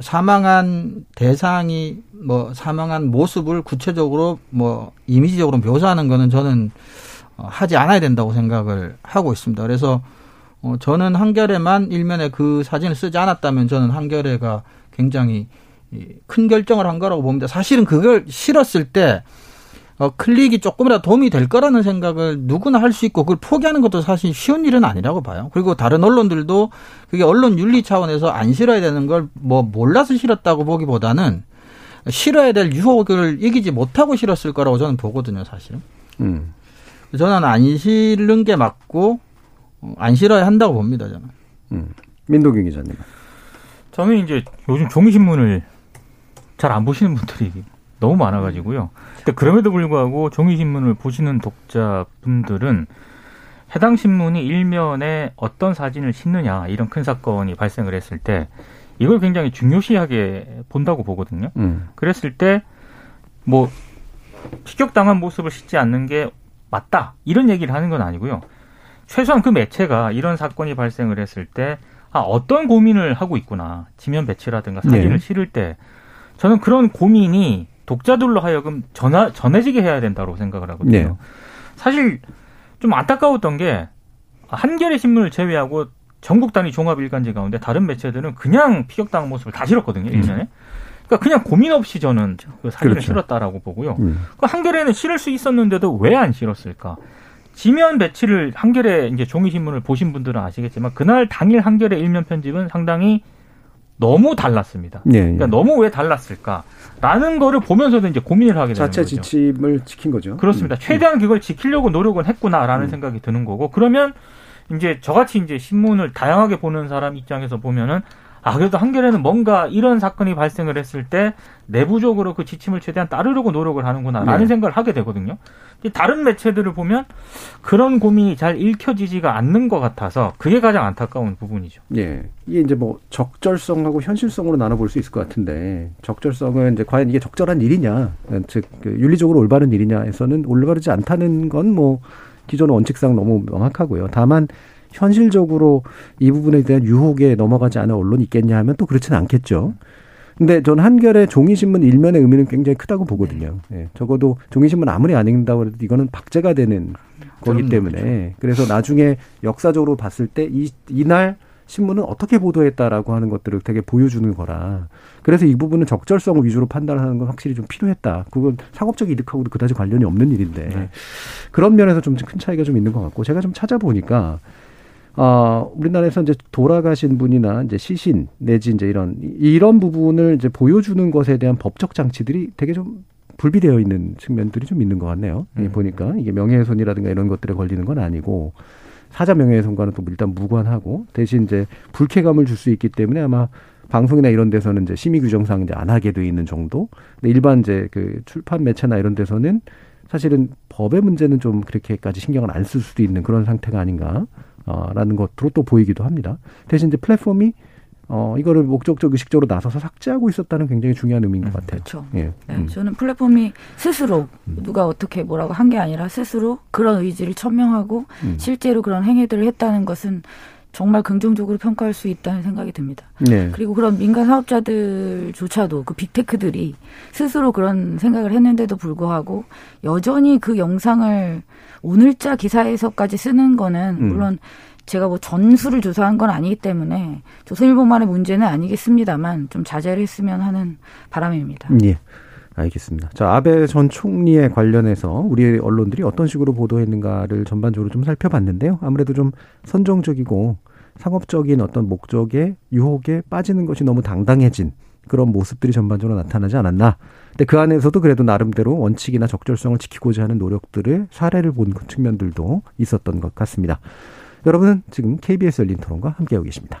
사망한 대상이 뭐 사망한 모습을 구체적으로 뭐 이미지적으로 묘사하는 거는 저는 어, 하지 않아야 된다고 생각을 하고 있습니다. 그래서 어 저는 한겨레만 일면에 그 사진을 쓰지 않았다면 저는 한겨레가 굉장히 큰 결정을 한 거라고 봅니다. 사실은 그걸 실었을 때 어, 클릭이 조금이라도 도움이 될 거라는 생각을 누구나 할 수 있고 그걸 포기하는 것도 사실 쉬운 일은 아니라고 봐요. 그리고 다른 언론들도 그게 언론 윤리 차원에서 안 실어야 되는 걸 뭐 몰라서 실었다고 보기보다는 실어야 될 유혹을 이기지 못하고 실었을 거라고 저는 보거든요, 사실은. 음. 저는 안 실는 게 맞고 어, 안 실어야 한다고 봅니다, 저는. 음. 민동기 기자님. 저는 이제 요즘 종이신문을 잘 안 보시는 분들이 너무 많아가지고요. 근데 그럼에도 불구하고 종이신문을 보시는 독자분들은 해당 신문이 일면에 어떤 사진을 싣느냐 이런 큰 사건이 발생을 했을 때 이걸 굉장히 중요시하게 본다고 보거든요. 음. 그랬을 때 뭐 피격당한 모습을 싣지 않는 게 맞다 이런 얘기를 하는 건 아니고요. 최소한 그 매체가 이런 사건이 발생을 했을 때 아, 어떤 고민을 하고 있구나 지면 배치라든가 사진을 네. 실을 때 저는 그런 고민이 독자들로 하여금 전하, 전해지게 해야 된다고 생각을 하거든요. 네. 사실 좀 안타까웠던 게 한겨레 신문을 제외하고 전국 단위 종합 일간지 가운데 다른 매체들은 그냥 피격당한 모습을 다 실었거든요. 일면에. 그러니까 그냥 고민 없이 저는 그 사진을 그렇죠. 실었다라고 보고요. 음. 그 한겨레는 실을 수 있었는데도 왜 안 실었을까? 지면 배치를 한겨레 이제 종이 신문을 보신 분들은 아시겠지만 그날 당일 한겨레 일면 편집은 상당히 너무 달랐습니다. 예, 예. 그러니까 너무 왜 달랐을까라는 거를 보면서도 이제 고민을 하게 되는 자체 거죠. 지침을 지킨 거죠. 그렇습니다. 음. 최대한 그걸 지키려고 노력은 했구나라는 음. 생각이 드는 거고 그러면 이제 저같이 이제 신문을 다양하게 보는 사람 입장에서 보면은 아 그래도 한겨레는 뭔가 이런 사건이 발생을 했을 때 내부적으로 그 지침을 최대한 따르려고 노력을 하는구나라는 네. 생각을 하게 되거든요. 다른 매체들을 보면 그런 고민이 잘 읽혀지지가 않는 것 같아서 그게 가장 안타까운 부분이죠. 예. 이게 이제 뭐 적절성하고 현실성으로 나눠볼 수 있을 것 같은데 적절성은 이제 과연 이게 적절한 일이냐, 즉그 윤리적으로 올바른 일이냐에서는 올바르지 않다는 건 뭐 기존 원칙상 너무 명확하고요. 다만 현실적으로 이 부분에 대한 유혹에 넘어가지 않은 언론이 있겠냐 하면 또 그렇지는 않겠죠. 근데 저는 한겨레 종이신문 일면의 의미는 굉장히 크다고 보거든요. 예, 적어도 종이신문 아무리 안 읽는다고 해도 이거는 박제가 되는 거기 때문에 그래서 나중에 역사적으로 봤을 때 이 이날 신문은 어떻게 보도했다라고 하는 것들을 되게 보여주는 거라. 그래서 이 부분은 적절성을 위주로 판단하는 건 확실히 좀 필요했다. 그건 상업적 이득하고도 그다지 관련이 없는 일인데 네. 그런 면에서 좀 큰 차이가 좀 있는 것 같고 제가 좀 찾아보니까 어, 우리나라에서 이제 돌아가신 분이나 이제 시신 내지 이제 이런 이런 부분을 이제 보여주는 것에 대한 법적 장치들이 되게 좀 불비되어 있는 측면들이 좀 있는 것 같네요. 이 음. 보니까 이게 명예훼손이라든가 이런 것들에 걸리는 건 아니고 사자 명예훼손과는 또 일단 무관하고 대신 이제 불쾌감을 줄 수 있기 때문에 아마 방송이나 이런 데서는 이제 심의 규정상 이제 안 하게 돼 있는 정도. 근데 일반 이제 그 출판 매체나 이런 데서는 사실은 법의 문제는 좀 그렇게까지 신경을 안 쓸 수도 있는 그런 상태가 아닌가. 어, 라는 것으로 또 보이기도 합니다. 대신 이제 플랫폼이 어, 이거를 목적적 의식적으로 나서서 삭제하고 있었다는 굉장히 중요한 의미인 것 같아요. 그렇죠. 예. 네, 음. 저는 플랫폼이 스스로 누가 어떻게 뭐라고 한 게 아니라 스스로 그런 의지를 천명하고 음. 실제로 그런 행위들을 했다는 것은 정말 긍정적으로 평가할 수 있다는 생각이 듭니다. 네. 그리고 그런 민간 사업자들조차도 그 빅테크들이 스스로 그런 생각을 했는데도 불구하고 여전히 그 영상을 오늘자 기사에서까지 쓰는 거는 음. 물론 제가 뭐 전수를 조사한 건 아니기 때문에 조선일보만의 문제는 아니겠습니다만 좀 자제를 했으면 하는 바람입니다. 예. 알겠습니다. 자, 아베 전 총리에 관련해서 우리 언론들이 어떤 식으로 보도했는가를 전반적으로 좀 살펴봤는데요. 아무래도 좀 선정적이고 상업적인 어떤 목적에 유혹에 빠지는 것이 너무 당당해진 그런 모습들이 전반적으로 나타나지 않았나. 근데 그 안에서도 그래도 나름대로 원칙이나 적절성을 지키고자 하는 노력들을 사례를 본그 측면들도 있었던 것 같습니다. 여러분은 지금 KBS 열린 토론과 함께하고 계십니다.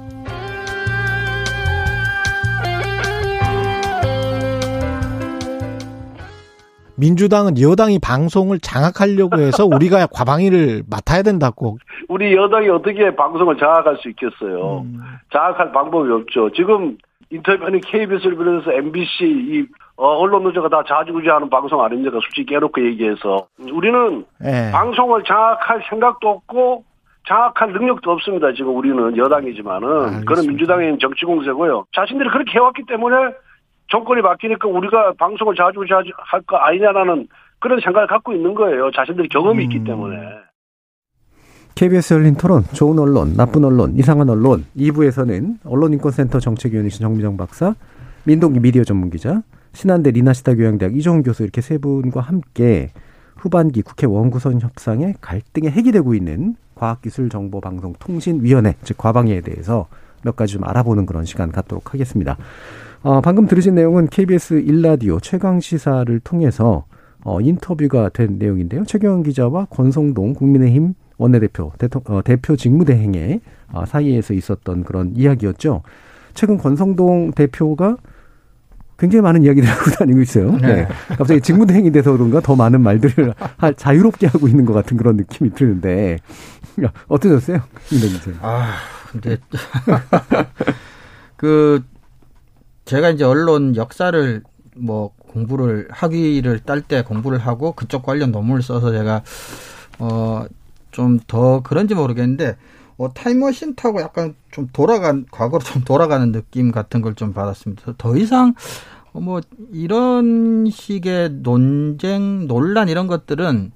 민주당은 여당이 방송을 장악하려고 해서 우리가 과방위를 맡아야 된다고. 우리 여당이 어떻게 방송을 장악할 수 있겠어요. 음. 장악할 방법이 없죠. 지금 인터뷰하는 KBS를 비롯해서 MBC 이 어, 언론 노조가 다 자주구지하는 방송 아닙니까? 솔직히 깨놓고 얘기해서 우리는 네. 방송을 장악할 생각도 없고 장악할 능력도 없습니다. 지금 우리는 여당이지만은. 그런 민주당의 정치 공세고요. 자신들이 그렇게 해왔기 때문에 정권이 바뀌니까 우리가 방송을 자주 할 거 아니냐라는 그런 생각을 갖고 있는 거예요. 자신들이 경험이 음. 있기 때문에. KBS 열린 토론, 좋은 언론, 나쁜 언론, 이상한 언론 2부에서는 언론인권센터 정책위원이신 정미정 박사, 민동기 미디어 전문기자, 신한대 리나시타 교양대학 이종훈 교수 이렇게 세 분과 함께 후반기 국회 원구성 협상에 갈등이 해기되고 있는 과학기술정보방송통신위원회, 즉 과방위에 대해서 몇 가지 좀 알아보는 그런 시간 갖도록 하겠습니다. 어, 방금 들으신 내용은 KBS 일라디오 최강 시사를 통해서 어, 인터뷰가 된 내용인데요. 최경영 기자와 권성동 국민의힘 원내대표 대통, 어, 대표 직무대행의 어, 사이에서 있었던 그런 이야기였죠. 최근 권성동 대표가 굉장히 많은 이야기를 하고 다니고 있어요. 네. 네. 갑자기 직무대행이 돼서 그런가 더 많은 말들을 자유롭게 하고 있는 것 같은 그런 느낌이 드는데 어떠셨어요? 아, 근데 그 제가 이제 언론 역사를 뭐 공부를 학위를 딸 때 공부를 하고 그쪽 관련 논문을 써서 제가 어 좀 더 그런지 모르겠는데 어 타임머신 타고 약간 좀 돌아간 과거로 좀 돌아가는 느낌 같은 걸 좀 받았습니다. 더 이상 뭐 이런 식의 논쟁 논란 이런 것들은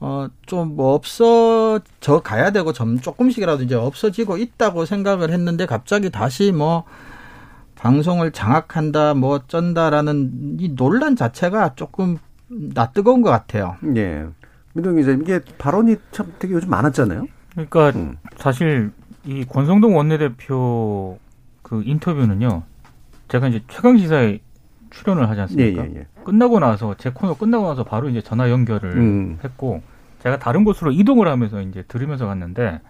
어좀 뭐 없어져 가야 되고 좀 조금씩이라도 이제 없어지고 있다고 생각을 했는데 갑자기 다시 뭐 방송을 장악한다, 뭐 어쩐다라는 이 논란 자체가 조금 낯뜨거운 것 같아요. 예. 민동 기자, 이게 발언이 참 되게 요즘 많았잖아요. 그러니까 음. 사실 이 권성동 원내대표 그 인터뷰는요. 제가 이제 최강 시사에 출연을 하지 않습니까? 예, 예, 예. 끝나고 나서 제 코너 끝나고 나서 바로 이제 전화 연결을 음. 했고 제가 다른 곳으로 이동을 하면서 이제 들으면서 갔는데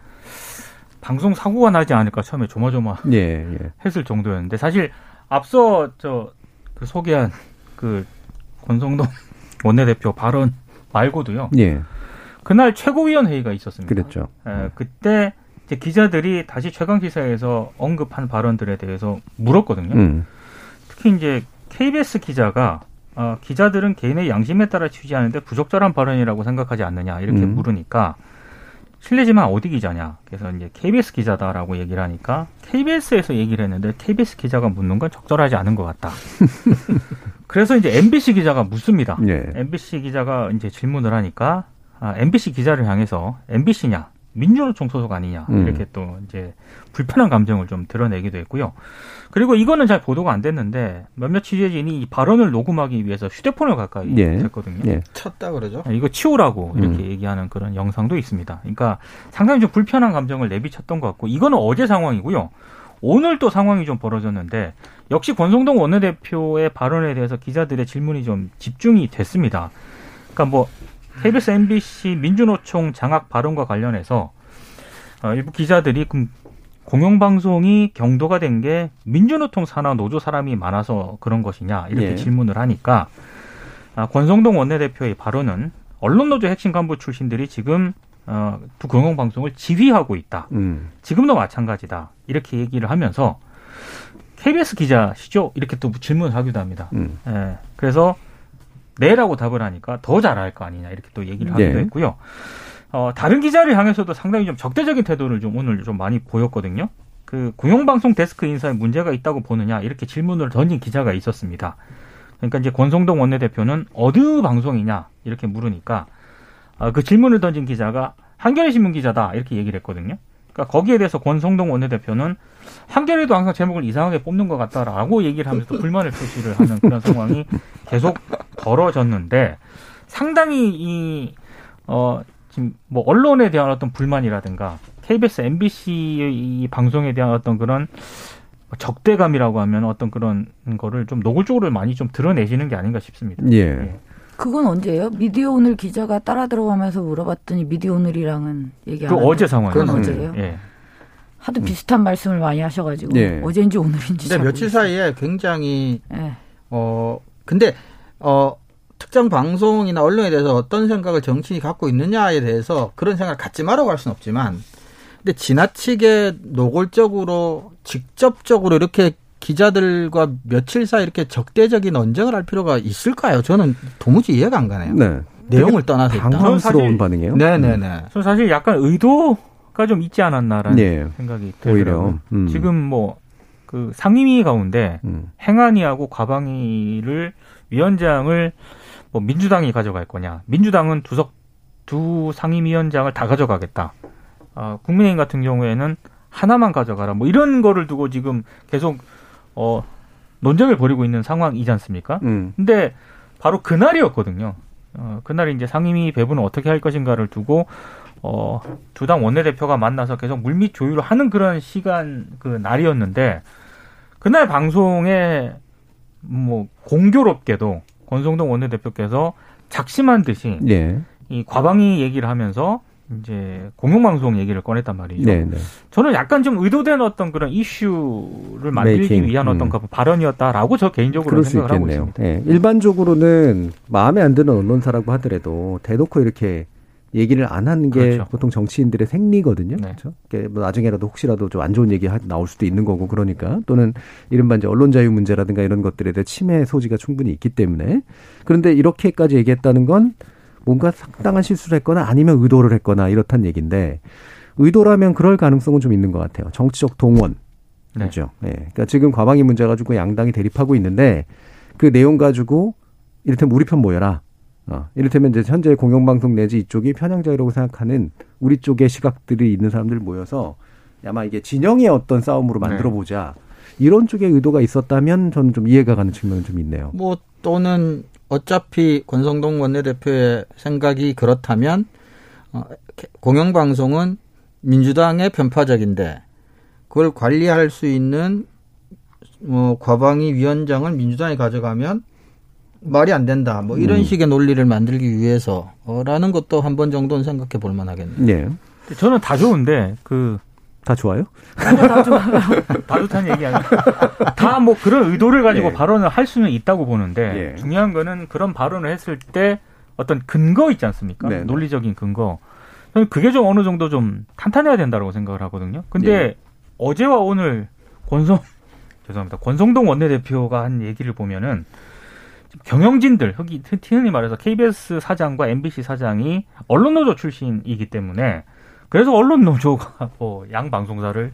방송 사고가 나지 않을까 처음에 조마조마 예, 예. 했을 정도였는데 사실 앞서 저 그 소개한 그 권성동 원내대표 발언 말고도요. 예. 그날 최고위원 회의가 있었습니다. 그랬죠. 예, 그때 이제 기자들이 다시 최강 시사에서 언급한 발언들에 대해서 물었거든요. 음. 특히 이제 KBS 기자가 어, 기자들은 개인의 양심에 따라 취재하는데 부적절한 발언이라고 생각하지 않느냐 이렇게 음. 물으니까 실례지만 어디 기자냐? 그래서 이제 KBS 기자다라고 얘기를 하니까 KBS에서 얘기를 했는데 KBS 기자가 묻는 건 적절하지 않은 것 같다. 그래서 이제 MBC 기자가 묻습니다. 네. MBC 기자가 이제 질문을 하니까 아, MBC 기자를 향해서 MBC냐? 민주노총 소속 아니냐 음. 이렇게 또 이제 불편한 감정을 좀 드러내기도 했고요. 그리고 이거는 잘 보도가 안 됐는데 몇몇 취재진이 이 발언을 녹음하기 위해서 휴대폰을 가까이 예. 했거든요. 예. 쳤다 그러죠. 네, 이거 치우라고 이렇게 음. 얘기하는 그런 영상도 있습니다. 그러니까 상당히 좀 불편한 감정을 내비쳤던 것 같고 이거는 어제 상황이고요. 오늘 또 상황이 좀 벌어졌는데 역시 권성동 원내대표의 발언에 대해서 기자들의 질문이 좀 집중이 됐습니다. 그러니까 뭐 KBS, MBC 민주노총 장악 발언과 관련해서 어, 일부 기자들이 공영방송이 경도가 된 게 민주노총 산하 노조 사람이 많아서 그런 것이냐 이렇게 예. 질문을 하니까 아, 권성동 원내대표의 발언은 언론노조 핵심 간부 출신들이 지금 어, 두 공영방송을 지휘하고 있다. 음. 지금도 마찬가지다. 이렇게 얘기를 하면서 KBS 기자시죠? 이렇게 또 질문을 하기도 합니다. 음. 예, 그래서 네라고 답을 하니까 더 잘할 거 아니냐 이렇게 또 얘기를 하기도 네. 했고요. 어, 다른 기자를 향해서도 상당히 좀 적대적인 태도를 좀 오늘 좀 많이 보였거든요. 그 공영방송 데스크 인사에 문제가 있다고 보느냐 이렇게 질문을 던진 기자가 있었습니다. 그러니까 이제 권성동 원내대표는 어느 방송이냐 이렇게 물으니까 어, 그 질문을 던진 기자가 한겨레 신문 기자다 이렇게 얘기를 했거든요. 그러니까 거기에 대해서 권성동 원내대표는 한겨레도 항상 제목을 이상하게 뽑는 것 같다라고 얘기를 하면서 또 불만을 표시를 하는 그런 상황이 계속 벌어졌는데 상당히 이, 어, 지금 뭐 언론에 대한 어떤 불만이라든가 KBS, MBC의 이 방송에 대한 어떤 그런 적대감이라고 하면 어떤 그런 거를 좀 노골적으로 많이 좀 드러내시는 게 아닌가 싶습니다. 예. 예. 그건 언제예요? 미디어 오늘 기자가 따라 들어가면서 물어봤더니 미디어 오늘이랑은 얘기 안그 하고 어제 상황. 그건 어제예요? 예. 하도 비슷한 말씀을 많이 하셔가지고 예. 어제인지 오늘인지 근데 잘 며칠 모르겠어요. 사이에 굉장히 예. 어 근데 어 특정 방송이나 언론에 대해서 어떤 생각을 정치인이 갖고 있느냐에 대해서 그런 생각을 갖지 말라고 할 수는 없지만 근데 지나치게 노골적으로 직접적으로 이렇게 기자들과 며칠 사이 이렇게 적대적인 언쟁을 할 필요가 있을까요? 저는 도무지 이해가 안 가네요. 네. 내용을 떠나서 일단. 당황스러운 반응이에요. 네네네. 저는 사실 약간 의도가 좀 있지 않았나라는 예. 생각이 들더라고요. 음. 지금 뭐 그 상임위 가운데 음. 행안위하고 과방위를 위원장을 뭐 민주당이 가져갈 거냐? 민주당은 두석 두 상임위원장을 다 가져가겠다. 아, 국민의힘 같은 경우에는 하나만 가져가라. 뭐 이런 거를 두고 지금 계속 어 논쟁을 벌이고 있는 상황이지 않습니까? 음. 근데 바로 그날이었거든요. 어, 그날 이제 상임위 배분을 어떻게 할 것인가를 두고 어, 두 당 원내대표가 만나서 계속 물밑 조율을 하는 그런 시간 그 날이었는데 그날 방송에 뭐 공교롭게도 권성동 원내대표께서 작심한 듯이 예. 이 과방위 얘기를 하면서 이제 공영방송 얘기를 꺼냈단 말이죠. 네, 네. 저는 약간 좀 의도된 어떤 그런 이슈를 만들기 메이킹. 위한 어떤 음. 그 발언이었다라고 저 개인적으로 생각을 하고 있겠네요. 있습니다. 예. 일반적으로는 마음에 안 드는 언론사라고 하더라도 대놓고 이렇게 얘기를 안 하는 게 그렇죠. 보통 정치인들의 생리거든요. 네. 그렇죠? 뭐 나중에라도 혹시라도 좀 안 좋은 얘기 하- 나올 수도 있는 거고 그러니까 또는 이른바 이제 언론 자유 문제라든가 이런 것들에 대해 침해 소지가 충분히 있기 때문에 그런데 이렇게까지 얘기했다는 건 뭔가 상당한 실수를 했거나 아니면 의도를 했거나 이렇단 얘기인데 의도라면 그럴 가능성은 좀 있는 것 같아요. 정치적 동원. 네. 그죠. 예. 그러니까 지금 과방위 문제 가지고 양당이 대립하고 있는데 그 내용 가지고 이를테면 우리 편 모여라. 어, 이를테면 이제 현재 공영방송 내지 이쪽이 편향자유라고 생각하는 우리 쪽의 시각들이 있는 사람들 모여서 아마 이게 진영의 어떤 싸움으로 만들어 보자. 이런 쪽의 의도가 있었다면 저는 좀 이해가 가는 측면은 좀 있네요. 뭐 또는 어차피 권성동 원내대표의 생각이 그렇다면 어, 공영방송은 민주당의 편파적인데 그걸 관리할 수 있는 뭐 과방위 위원장을 민주당이 가져가면 말이 안 된다. 뭐 이런 음. 식의 논리를 만들기 위해서라는 것도 한 번 정도는 생각해 볼 만하겠네요. 예. 저는 다 좋은데 그다 좋아요? 다 좋다는 얘기 아니에요. 다 뭐 그런 의도를 가지고 예. 발언을 할 수는 있다고 보는데 예. 중요한 거는 그런 발언을 했을 때 어떤 근거 있지 않습니까? 네, 네. 논리적인 근거. 저는 그게 좀 어느 정도 좀 탄탄해야 된다고 생각을 하거든요. 근데 예. 어제와 오늘 권성 죄송합니다. 권성동 원내대표가 한 얘기를 보면은 경영진들, 흔히 흔히 말해서 KBS 사장과 MBC 사장이 언론 노조 출신이기 때문에 그래서 언론 노조가 뭐 양 방송사를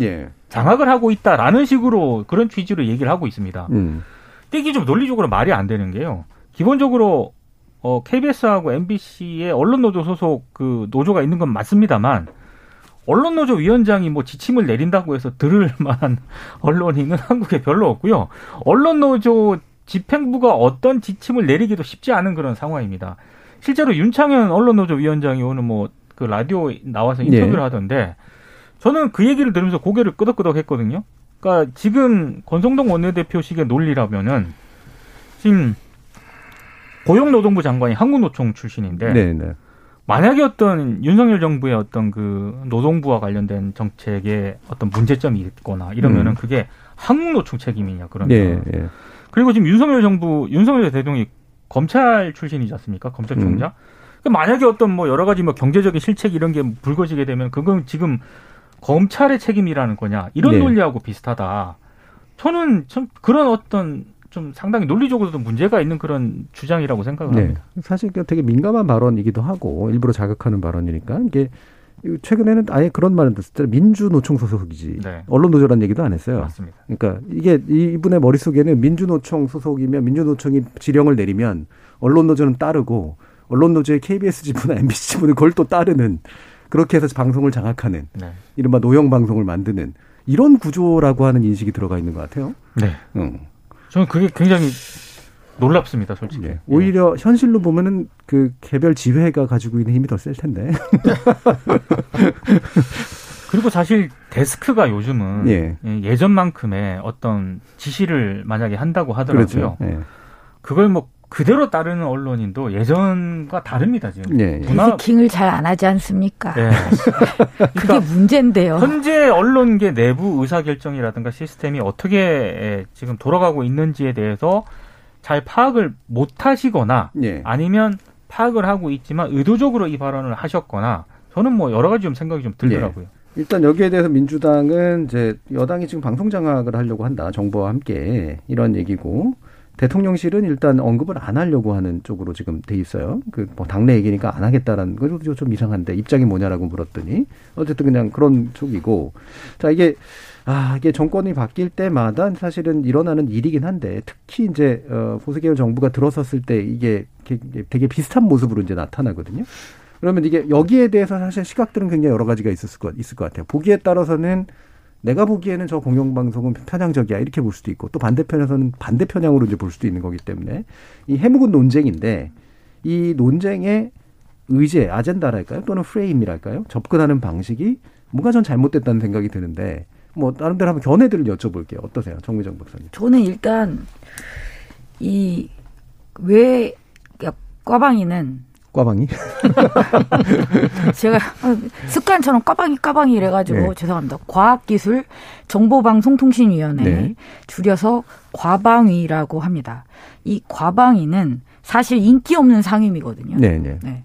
예. 장악을 하고 있다라는 식으로 그런 취지로 얘기를 하고 있습니다. 음. 이게 좀 논리적으로 말이 안 되는 게요. 기본적으로 어, KBS하고 MBC의 언론 노조 소속 그 노조가 있는 건 맞습니다만 언론 노조 위원장이 뭐 지침을 내린다고 해서 들을 만한 언론인은 한국에 별로 없고요. 언론 노조 집행부가 어떤 지침을 내리기도 쉽지 않은 그런 상황입니다. 실제로 윤창현 언론노조 위원장이 오늘 뭐 그 라디오 나와서 인터뷰를 네. 하던데 저는 그 얘기를 들으면서 고개를 끄덕끄덕 했거든요. 그러니까 지금 권성동 원내대표식의 논리라면은 지금 고용노동부 장관이 한국노총 출신인데 네, 네. 만약에 어떤 윤석열 정부의 어떤 그 노동부와 관련된 정책에 어떤 문제점이 있거나 이러면은 음. 그게 한국노총 책임이냐 그러면 예, 예. 그리고 지금 윤석열 정부 윤석열 대통령이 검찰 출신이지 않습니까 검찰총장 그 만약에 어떤 뭐 여러 가지 뭐 경제적인 실책 이런 게 불거지게 되면 그건 지금 검찰의 책임이라는 거냐 이런 네. 논리하고 비슷하다 저는 좀 그런 어떤 좀 상당히 논리적으로도 문제가 있는 그런 주장이라고 생각을 네. 합니다. 사실 그 되게 민감한 발언이기도 하고 일부러 자극하는 발언이니까 이게 최근에는 아예 그런 말은 듣었잖아요. 민주노총 소속이지. 네. 언론노조라는 얘기도 안 했어요. 맞습니다. 그러니까 이게 이분의 머릿속에는 민주노총 소속이면 민주노총이 지령을 내리면 언론노조는 따르고 언론노조의 KBS 지부나 MBC 지부는 그걸 또 따르는 그렇게 해서 방송을 장악하는 네. 이른바 노영 방송을 만드는 이런 구조라고 하는 인식이 들어가 있는 것 같아요. 네. 음. 저는 그게 굉장히 놀랍습니다, 솔직히. 예. 오히려 현실로 보면은 그 개별 지회가 가지고 있는 힘이 더 셀 텐데. 그리고 사실 데스크가 요즘은 예. 예. 전만큼의 어떤 지시를 만약에 한다고 하더라고요. 그렇죠. 예. 그걸 뭐 그대로 따르는 언론인도 예전과 다릅니다 지금. 예, 예. 문화 데스킹을 잘 안 하지 않습니까? 예. 그게 그러니까 문제인데요. 현재 언론계 내부 의사 결정이라든가 시스템이 어떻게 예, 지금 돌아가고 있는지에 대해서 잘 파악을 못 하시거나 예. 아니면 파악을 하고 있지만 의도적으로 이 발언을 하셨거나 저는 뭐 여러 가지 좀 생각이 좀 들더라고요. 일단 여기에 대해서 민주당은 이제 여당이 지금 방송 장악을 하려고 한다. 정부와 함께 이런 얘기고 대통령실은 일단 언급을 안 하려고 하는 쪽으로 지금 돼 있어요. 그 뭐 당내 얘기니까 안 하겠다라는 것도 좀 이상한데 입장이 뭐냐라고 물었더니 어쨌든 그냥 그런 쪽이고 자 이게 아 이게 정권이 바뀔 때마다 사실은 일어나는 일이긴 한데 특히 이제 어 보수 계열 정부가 들어섰을 때 이게 되게- 비슷한 모습으로 이제 나타나거든요. 그러면 이게 여기에 대해서 사실 시각들은 굉장히 여러 가지가 있을 것 있을 것 같아요. 보기에 따라서는 내가 보기에는 저 공영방송은 편향적이야 이렇게 볼 수도 있고 또 반대편에서는 반대 편향으로 이제 볼 수도 있는 거기 때문에 이 해묵은 논쟁인데 이 논쟁의 의제 아젠다랄까요 또는 프레임이랄까요 접근하는 방식이 뭔가 전 잘못됐다는 생각이 드는데 뭐 나름대로 한번 견해들을 여쭤볼게요 어떠세요 정미정 박사님 저는 일단 이왜 꽈방이는 꽈방이 제가 어, 습관처럼 까방이 까방이 이래가지고 네. 죄송합니다. 과학기술 정보방송통신위원회 네. 줄여서 과방위라고 합니다. 이 과방위는 사실 인기 없는 상임이거든요. 네 네 네.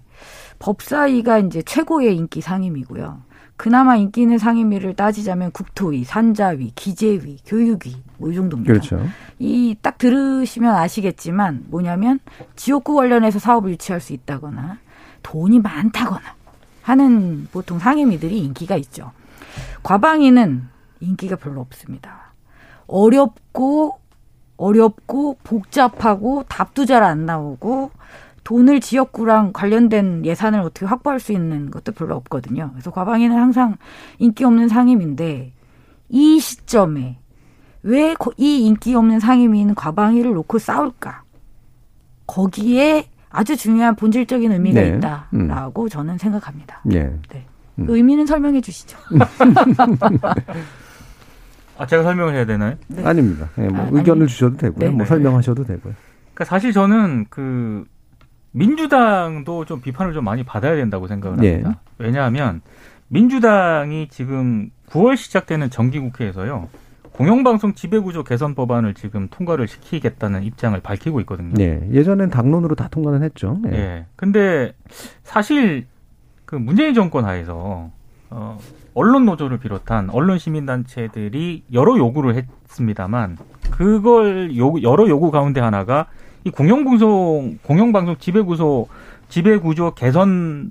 법사위가 이제 최고의 인기 상임이고요. 그나마 인기 있는 상임위를 따지자면 국토위, 산자위, 기재위, 교육위 뭐 이 정도입니다. 그렇죠 이 딱 들으시면 아시겠지만 뭐냐면 지역구 관련해서 사업을 유치할 수 있다거나 돈이 많다거나 하는 보통 상임위들이 인기가 있죠. 과방위는 인기가 별로 없습니다. 어렵고 어렵고 복잡하고 답도 잘 안 나오고 돈을 지역구랑 관련된 예산을 어떻게 확보할 수 있는 것도 별로 없거든요. 그래서 과방위는 항상 인기 없는 상임인데 이 시점에 왜 이 인기 없는 상임위는 과방위를 놓고 싸울까? 거기에 아주 중요한 본질적인 의미가 네. 있다라고 저는 생각합니다. 예 네. 음. 그 의미는 설명해 주시죠. 아 제가 설명을 해야 되나요? 네. 아닙니다 예, 뭐 아, 의견을 아니. 주셔도 되고요 네. 뭐 설명하셔도 되고요 그러니까 사실 저는 그 민주당도 좀 비판을 좀 많이 받아야 된다고 생각을 예. 합니다. 왜냐하면 민주당이 지금 9월 시작되는 정기국회에서요. 공영방송 지배구조 개선 법안을 지금 통과를 시키겠다는 입장을 밝히고 있거든요. 네 예전엔 당론으로 다 통과는 했죠 예. 예. 근데 사실 그 문재인 정권 하에서 어 언론 노조를 비롯한 언론 시민 단체들이 여러 요구를 했습니다만 그걸 요 여러 요구 가운데 하나가 이 공영방송 공영방송 지배구조 지배구조 개선을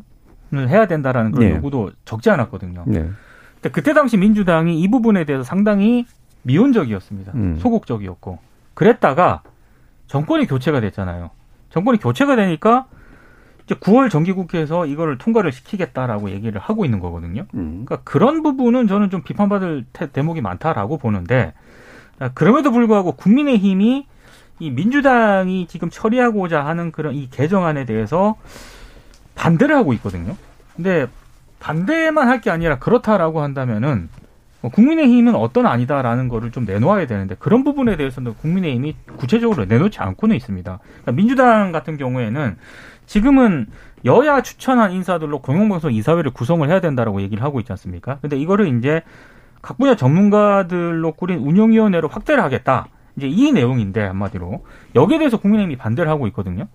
해야 된다라는 그런 네. 요구도 적지 않았거든요. 네. 근데 그때 당시 민주당이 이 부분에 대해서 상당히 미온적이었습니다. 음. 소극적이었고 그랬다가 정권이 교체가 됐잖아요. 정권이 교체가 되니까 이제 9월 정기국회에서 이거를 통과를 시키겠다라고 얘기를 하고 있는 거거든요. 음. 그러니까 그런 부분은 저는 좀 비판받을 태- 대목이 많다라고 보는데 아, 그럼에도 불구하고 국민의힘이 이 민주당이 지금 처리하고자 하는 그런 이 개정안에 대해서 반대를 하고 있거든요. 근데 반대만 할 게 아니라 그렇다라고 한다면은 뭐 국민의힘은 어떤 아니다라는 거를 좀 내놓아야 되는데 그런 부분에 대해서는 국민의힘이 구체적으로 내놓지 않고는 있습니다. 그러니까 민주당 같은 경우에는 지금은 여야 추천한 인사들로 공영방송 이사회를 구성을 해야 된다라고 얘기를 하고 있지 않습니까? 근데 이거를 이제 각 분야 전문가들로 꾸린 운영위원회로 확대를 하겠다. 이제 이 내용인데 한마디로 여기에 대해서 국민의힘이 반대를 하고 있거든요.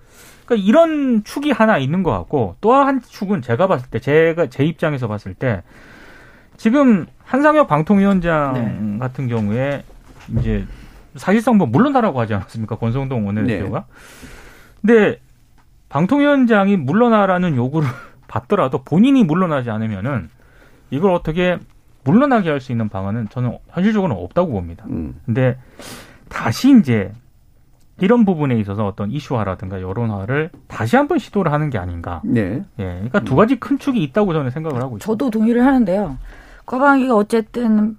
그러니까 이런 축이 하나 있는 것 같고 또 한 축은 제가 봤을 때 제가 제 입장에서 봤을 때 지금 한상혁 방통위원장 네. 같은 경우에 이제 사실상 뭐 물러나라고 하지 않았습니까 권성동 원내대표가. 근데 방통위원장이 물러나라는 요구를 받더라도 본인이 물러나지 않으면은 이걸 어떻게 물러나게 할 수 있는 방안은 저는 현실적으로는 없다고 봅니다. 음. 근데 다시 이제 이런 부분에 있어서 어떤 이슈화라든가 여론화를 다시 한번 시도를 하는 게 아닌가. 네. 예. 그러니까 두 가지 큰 축이 있다고 저는 생각을 하고 있습니다. 저도 동의를 하는데요. 과방위가 어쨌든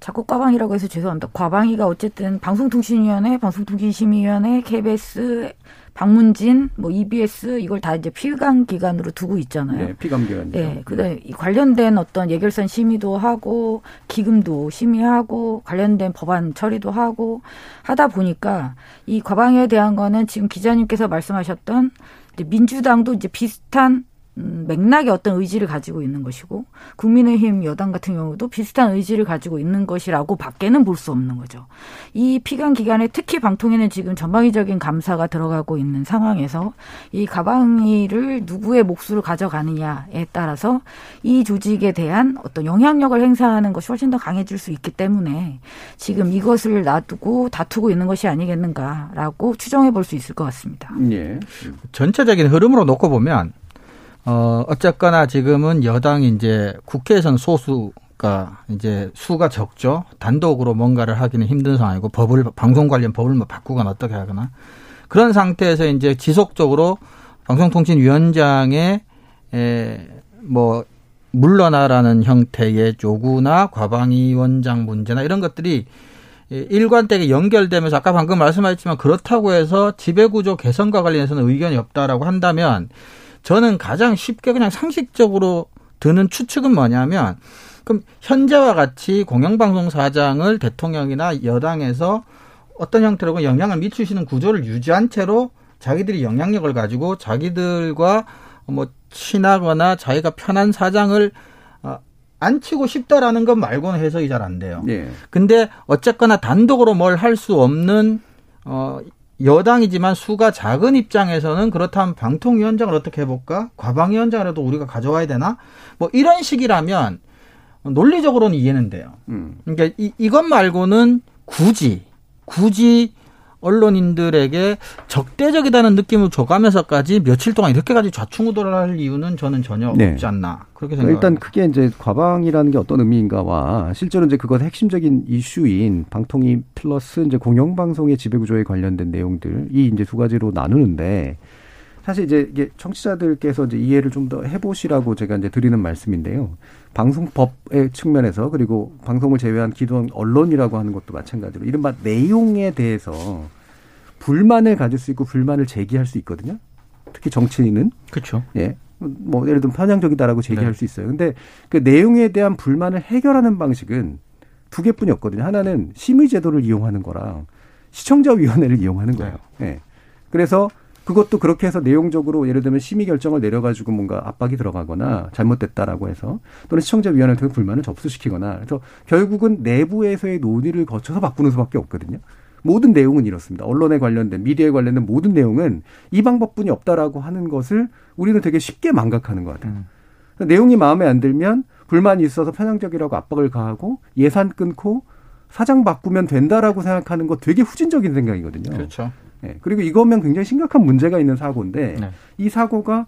자꾸 과방이라고 해서 죄송합니다. 과방위가 어쨌든 방송통신위원회, 방송통신심의위원회, KBS, 방문진, 뭐 EBS 이걸 다 이제 피감 기관으로 두고 있잖아요. 네, 피감 기관이죠. 네, 그다음 이 관련된 어떤 예결선 심의도 하고 기금도 심의하고 관련된 법안 처리도 하고 하다 보니까 이 과방위에 대한 거는 지금 기자님께서 말씀하셨던 이제 민주당도 이제 비슷한 음, 맥락의 어떤 의지를 가지고 있는 것이고 국민의힘 여당 같은 경우도 비슷한 의지를 가지고 있는 것이라고 밖에는 볼 수 없는 거죠. 이 피감 기관에 특히 방통위는 지금 전방위적인 감사가 들어가고 있는 상황에서 이 가방위를 누구의 몫으로 가져가느냐에 따라서 이 조직에 대한 어떤 영향력을 행사하는 것이 훨씬 더 강해질 수 있기 때문에 지금 이것을 놔두고 다투고 있는 것이 아니겠는가라고 추정해 볼 수 있을 것 같습니다. 예. 전체적인 흐름으로 놓고 보면 어, 어쨌거나 지금은 여당이 이제 국회에서는 소수가 이제 수가 적죠. 단독으로 뭔가를 하기는 힘든 상황이고 법을, 방송 관련 법을 뭐 바꾸거나 어떻게 하거나 그런 상태에서 이제 지속적으로 방송통신위원장의 에, 뭐, 물러나라는 형태의 요구나 과방위원장 문제나 이런 것들이 일관되게 연결되면서 아까 방금 말씀하셨지만 그렇다고 해서 지배구조 개선과 관련해서는 의견이 없다라고 한다면 저는 가장 쉽게 그냥 상식적으로 드는 추측은 뭐냐면 그럼 현재와 같이 공영방송 사장을 대통령이나 여당에서 어떤 형태로 영향을 미치시는 구조를 유지한 채로 자기들이 영향력을 가지고 자기들과 뭐 친하거나 자기가 편한 사장을 어, 안치고 싶다라는 것 말고는 해석이 잘 안 돼요. 예. 근데 어쨌거나 단독으로 뭘 할 수 없는 어 여당이지만 수가 작은 입장에서는 그렇다면 방통위원장을 어떻게 해볼까? 과방위원장이라도 우리가 가져와야 되나? 뭐 이런 식이라면 논리적으로는 이해는 돼요. 음. 그러니까 이, 이것 말고는 굳이 굳이 언론인들에게 적대적이다는 느낌을 줘가면서까지 며칠 동안 이렇게까지 좌충우돌을 할 이유는 저는 전혀 네. 없지 않나 그렇게 생각합니다. 일단 크게 이제 과방이라는 게 어떤 의미인가와 실제로 이제 그것 핵심적인 이슈인 방통위 플러스 이제 공영방송의 지배구조에 관련된 내용들 이 이제 두 가지로 나누는데 사실 이제 이게 청취자들께서 이제 이해를 좀 더 해보시라고 제가 이제 드리는 말씀인데요. 방송법의 측면에서 그리고 방송을 제외한 기존 언론이라고 하는 것도 마찬가지로 이른바 내용에 대해서 불만을 가질 수 있고 불만을 제기할 수 있거든요. 특히 정치인은 그렇죠. 예. 뭐 예를 들면 편향적이다라고 제기할 네. 수 있어요. 근데 그 내용에 대한 불만을 해결하는 방식은 두 개뿐이었거든요. 하나는 심의 제도를 이용하는 거랑 시청자 위원회를 이용하는 거예요. 예. 그래서 그것도 그렇게 해서 내용적으로 예를 들면 심의 결정을 내려가지고 뭔가 압박이 들어가거나 잘못됐다라고 해서 또는 시청자위원회를 통해 불만을 접수시키거나 그래서 결국은 내부에서의 논의를 거쳐서 바꾸는 수밖에 없거든요. 모든 내용은 이렇습니다. 언론에 관련된 미디어에 관련된 모든 내용은 이 방법뿐이 없다라고 하는 것을 우리는 되게 쉽게 망각하는 것 같아요. 음. 내용이 마음에 안 들면 불만이 있어서 편향적이라고 압박을 가하고 예산 끊고 사장 바꾸면 된다라고 생각하는 거 되게 후진적인 생각이거든요. 그렇죠. 예, 그리고 이거면 굉장히 심각한 문제가 있는 사고인데 네. 이 사고가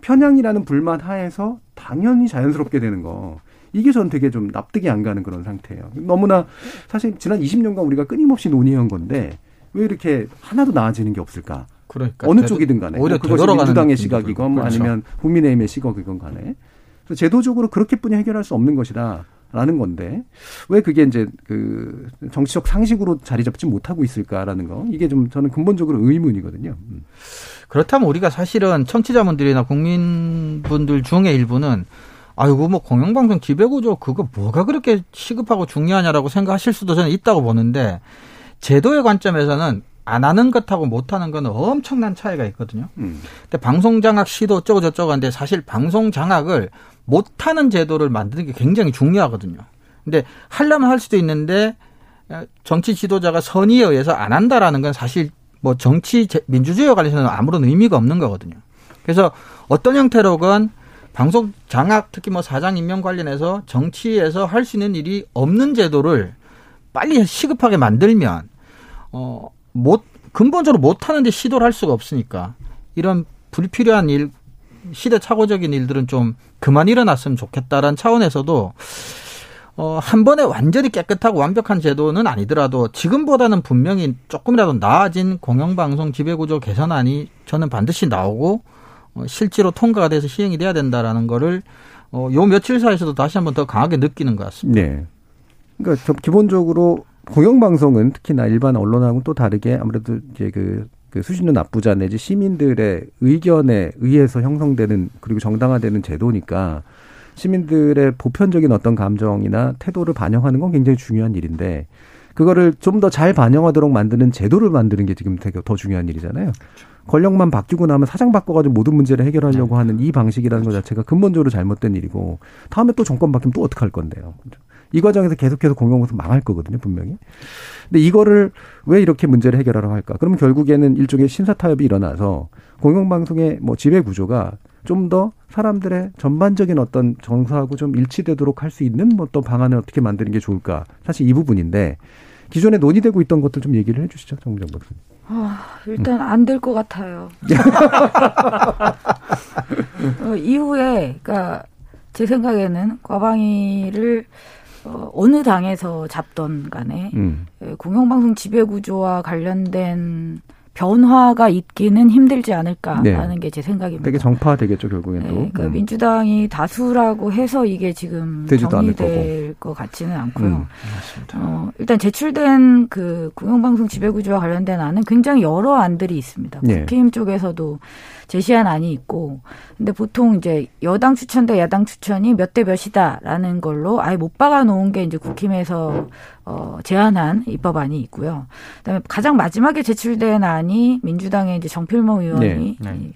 편향이라는 불만 하에서 당연히 자연스럽게 되는 거. 이게 전 되게 좀 납득이 안 가는 그런 상태예요. 너무나 사실 지난 20년간 우리가 끊임없이 논의한 건데 왜 이렇게 하나도 나아지는 게 없을까? 그러니까 어느 쪽이든 간에 오히려 뭐 그것이 민주당의 시각이건. 그렇죠. 아니면 국민의힘의 시각이건 간에 제도적으로 그렇게뿐이 해결할 수 없는 것이다 라는 건데 왜 그게 이제 그 정치적 상식으로 자리 잡지 못하고 있을까라는 거 이게 좀 저는 근본적으로 의문이거든요. 음. 그렇다면 우리가 사실은 청취자분들이나 국민분들 중에 일부는 아이고 뭐 공영방송 지배구조 그거 뭐가 그렇게 시급하고 중요하냐라고 생각하실 수도 저는 있다고 보는데 제도의 관점에서는 안 하는 것하고 못 하는 거는 엄청난 차이가 있거든요. 음. 근데 방송 장악 시도 어쩌고 저쩌고 한데 사실 방송 장악을 못 하는 제도를 만드는 게 굉장히 중요하거든요. 근데 하려면 할 수도 있는데 어, 정치 지도자가 선의에 의해서 안 한다라는 건 사실 뭐 정치 제- 민주주의와 관련해서는 아무런 의미가 없는 거거든요. 그래서 어떤 형태로건 방송 장악 특히 뭐 사장 임명 관련해서 정치에서 할 수 있는 일이 없는 제도를 빨리 시급하게 만들면 어 못 근본적으로 못 하는데 시도를 할 수가 없으니까 이런 불필요한 일 시대착오적인 일들은 좀 그만 일어났으면 좋겠다라는 차원에서도 어, 한 번에 완전히 깨끗하고 완벽한 제도는 아니더라도 지금보다는 분명히 조금이라도 나아진 공영방송 지배구조 개선안이 저는 반드시 나오고 어, 실제로 통과가 돼서 시행이 돼야 된다라는 거를 어, 요 며칠 사이에서도 다시 한번 더 강하게 느끼는 것 같습니다. 네. 그러니까 좀 기본적으로 공영방송은 특히나 일반 언론하고는 또 다르게 아무래도 이제 그, 그 수신료 납부자 내지 시민들의 의견에 의해서 형성되는 그리고 정당화되는 제도니까 시민들의 보편적인 어떤 감정이나 태도를 반영하는 건 굉장히 중요한 일인데 그거를 좀 더 잘 반영하도록 만드는 제도를 만드는 게 지금 되게 더 중요한 일이잖아요. 권력만 바뀌고 나면 사장 바꿔가지고 모든 문제를 해결하려고 하는 이 방식이라는 것 자체가 근본적으로 잘못된 일이고 다음에 또 정권 바뀌면 또 어떡할 건데요. 이 과정에서 계속해서 공영방송 망할 거거든요, 분명히. 근데 이거를 왜 이렇게 문제를 해결하러 할까? 그러면 결국에는 일종의 신사 타협이 일어나서 공영방송의 뭐 지배 구조가 좀 더 사람들의 전반적인 어떤 정서하고 좀 일치되도록 할 수 있는 뭐 어떤 방안을 어떻게 만드는 게 좋을까? 사실 이 부분인데 기존에 논의되고 있던 것들 좀 얘기를 해 주시죠, 정부장 박사님. 아, 일단 안 될 것 같아요. 어, 이후에, 그니까, 제 생각에는 과방위를 어, 어느 당에서 잡던 간에 음. 예, 공영방송 지배구조와 관련된 변화가 있기는 힘들지 않을까 네. 하는 게제 생각입니다. 되게 정파되겠죠 결국엔 또. 네, 그러니까 음. 민주당이 다수라고 해서 이게 지금 정리될 것 같지는 않고요. 음. 어, 일단 제출된 그 공영방송 지배구조와 관련된 안은 굉장히 여러 안들이 있습니다. 네. 국힘 쪽에서도 제시한 안이 있고 근데 보통 이제 여당 추천 대 야당 추천이 몇 대 몇이다라는 걸로 아예 못 박아 놓은 게 이제 국힘에서 어 제안한 입법안이 있고요. 그다음에 가장 마지막에 제출된 안이 민주당의 이제 정필모 의원이 네. 네.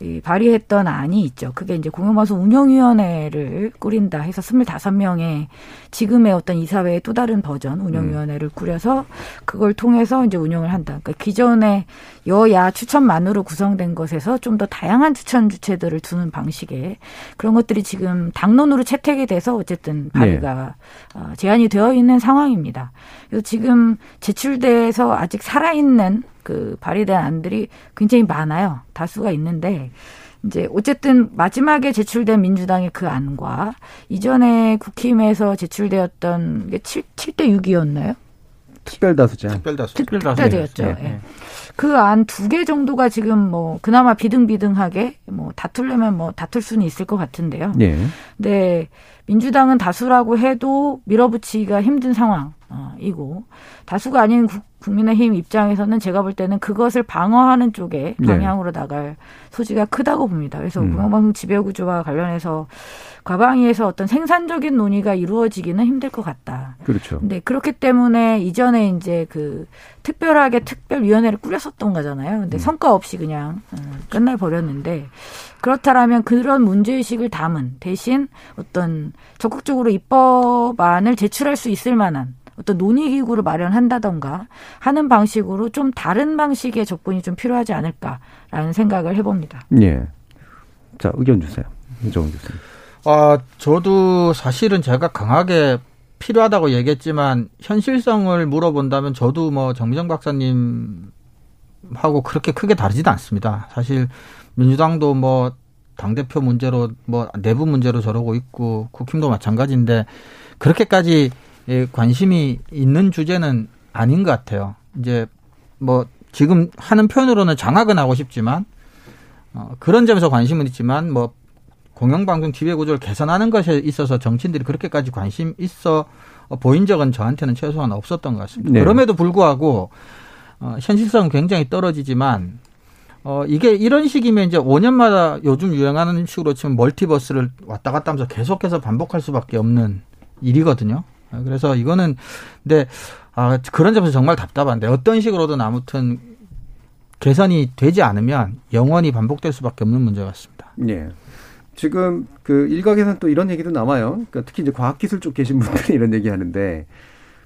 이 발의했던 안이 있죠. 그게 이제 공영방송 운영위원회를 꾸린다 해서 스물다섯 명의 지금의 어떤 이사회의 또 다른 버전 운영위원회를 음. 꾸려서 그걸 통해서 이제 운영을 한다. 그러니까 기존의 여야 추천만으로 구성된 것에서 좀 더 다양한 추천 주체들을 두는 방식의 그런 것들이 지금 당론으로 채택이 돼서 어쨌든 발의가 네. 제안이 되어 있는 상황입니다. 그래서 지금 제출돼서 아직 살아있는 그 발의된 안들이 굉장히 많아요. 다수가 있는데 이제 어쨌든 마지막에 제출된 민주당의 그 안과 이전에 국힘에서 제출되었던 게 7, 7대 6이었나요? 특별다수제. 특별다수. 특별다수였죠. 네. 네. 그안 두 개 정도가 지금 뭐 그나마 비등비등하게 뭐 다투려면 뭐 다툴 수는 있을 것 같은데요. 네. 네. 민주당은 다수라고 해도 밀어붙이기가 힘든 상황이고 다수가 아닌 국민의힘 입장에서는 제가 볼 때는 그것을 방어하는 쪽에 네. 방향으로 네. 나갈 소지가 크다고 봅니다. 그래서 음. 공영방송 지배구조와 관련해서 과방위에서 어떤 생산적인 논의가 이루어지기는 힘들 것 같다. 그렇죠. 근데 그렇기 때문에 이전에 이제 그 특별하게 특별위원회를 꾸렸었던 거잖아요. 근데 음. 성과 없이 그냥 어, 끝날 버렸는데 그렇다라면 그런 문제의식을 담은 대신 어떤 적극적으로 입법안을 제출할 수 있을 만한 어떤 논의 기구를 마련한다던가 하는 방식으로 좀 다른 방식의 접근이 좀 필요하지 않을까라는 생각을 해봅니다. 예. 자, 의견 주세요. 이정훈 교수님. 아, 저도 사실은 제가 강하게 필요하다고 얘기했지만 현실성을 물어본다면 저도 뭐 정미정 박사님 하고 그렇게 크게 다르지도 않습니다. 사실 민주당도 뭐 당대표 문제로 뭐 내부 문제로 저러고 있고 국힘도 마찬가지인데 그렇게까지 관심이 있는 주제는 아닌 것 같아요. 이제 뭐 지금 하는 표현으로는 장악은 하고 싶지만 어, 그런 점에서 관심은 있지만 뭐 공영방송 지배 구조를 개선하는 것에 있어서 정치인들이 그렇게까지 관심 있어 보인 적은 저한테는 최소한 없었던 것 같습니다. 네. 그럼에도 불구하고 어, 현실성은 굉장히 떨어지지만 어, 이게 이런 식이면 이제 5년마다 요즘 유행하는 식으로 치면 멀티버스를 왔다 갔다 하면서 계속해서 반복할 수밖에 없는 일이거든요. 그래서 이거는 근데 아, 그런 점에서 정말 답답한데 어떤 식으로든 아무튼 개선이 되지 않으면 영원히 반복될 수밖에 없는 문제 같습니다. 네. 지금 그 일각에서는 또 이런 얘기도 나와요. 그러니까 특히 이제 과학기술 쪽 계신 분들이 이런 얘기 하는데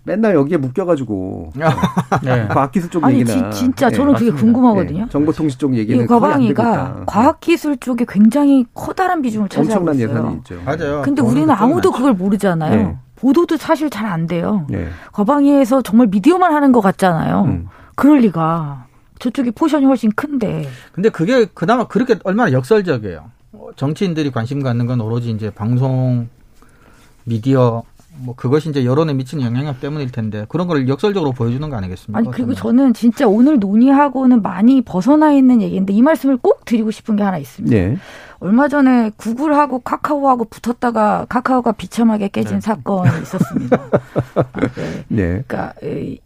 맨날 여기에 묶여가지고 네. 과학기술 쪽 아니, 얘기나 지, 진짜 저는 네, 그게 궁금하거든요. 네. 정보통신 쪽 얘기는 과방위가 과학기술 쪽에 굉장히 커다란 비중을 차지하고 엄청난 있어요. 예산이 있죠. 맞아요. 근데 우리는 아무도 그걸 모르잖아요. 네. 보도도 사실 잘 안 돼요. 네. 과방위에서 정말 미디어만 하는 것 같잖아요. 음. 그럴 리가. 저쪽이 포션이 훨씬 큰데. 근데 그게 그나마 그렇게 얼마나 역설적이에요. 정치인들이 관심 갖는 건 오로지 이제 방송, 미디어, 뭐 그것이 이제 여론에 미치는 영향력 때문일 텐데 그런 걸 역설적으로 보여주는 거 아니겠습니까? 아니 그리고 저는 진짜 오늘 논의하고는 많이 벗어나 있는 얘기인데 이 말씀을 꼭 드리고 싶은 게 하나 있습니다. 네. 얼마 전에 구글하고 카카오하고 붙었다가 카카오가 비참하게 깨진 네. 사건이 있었습니다. 네. 네. 그러니까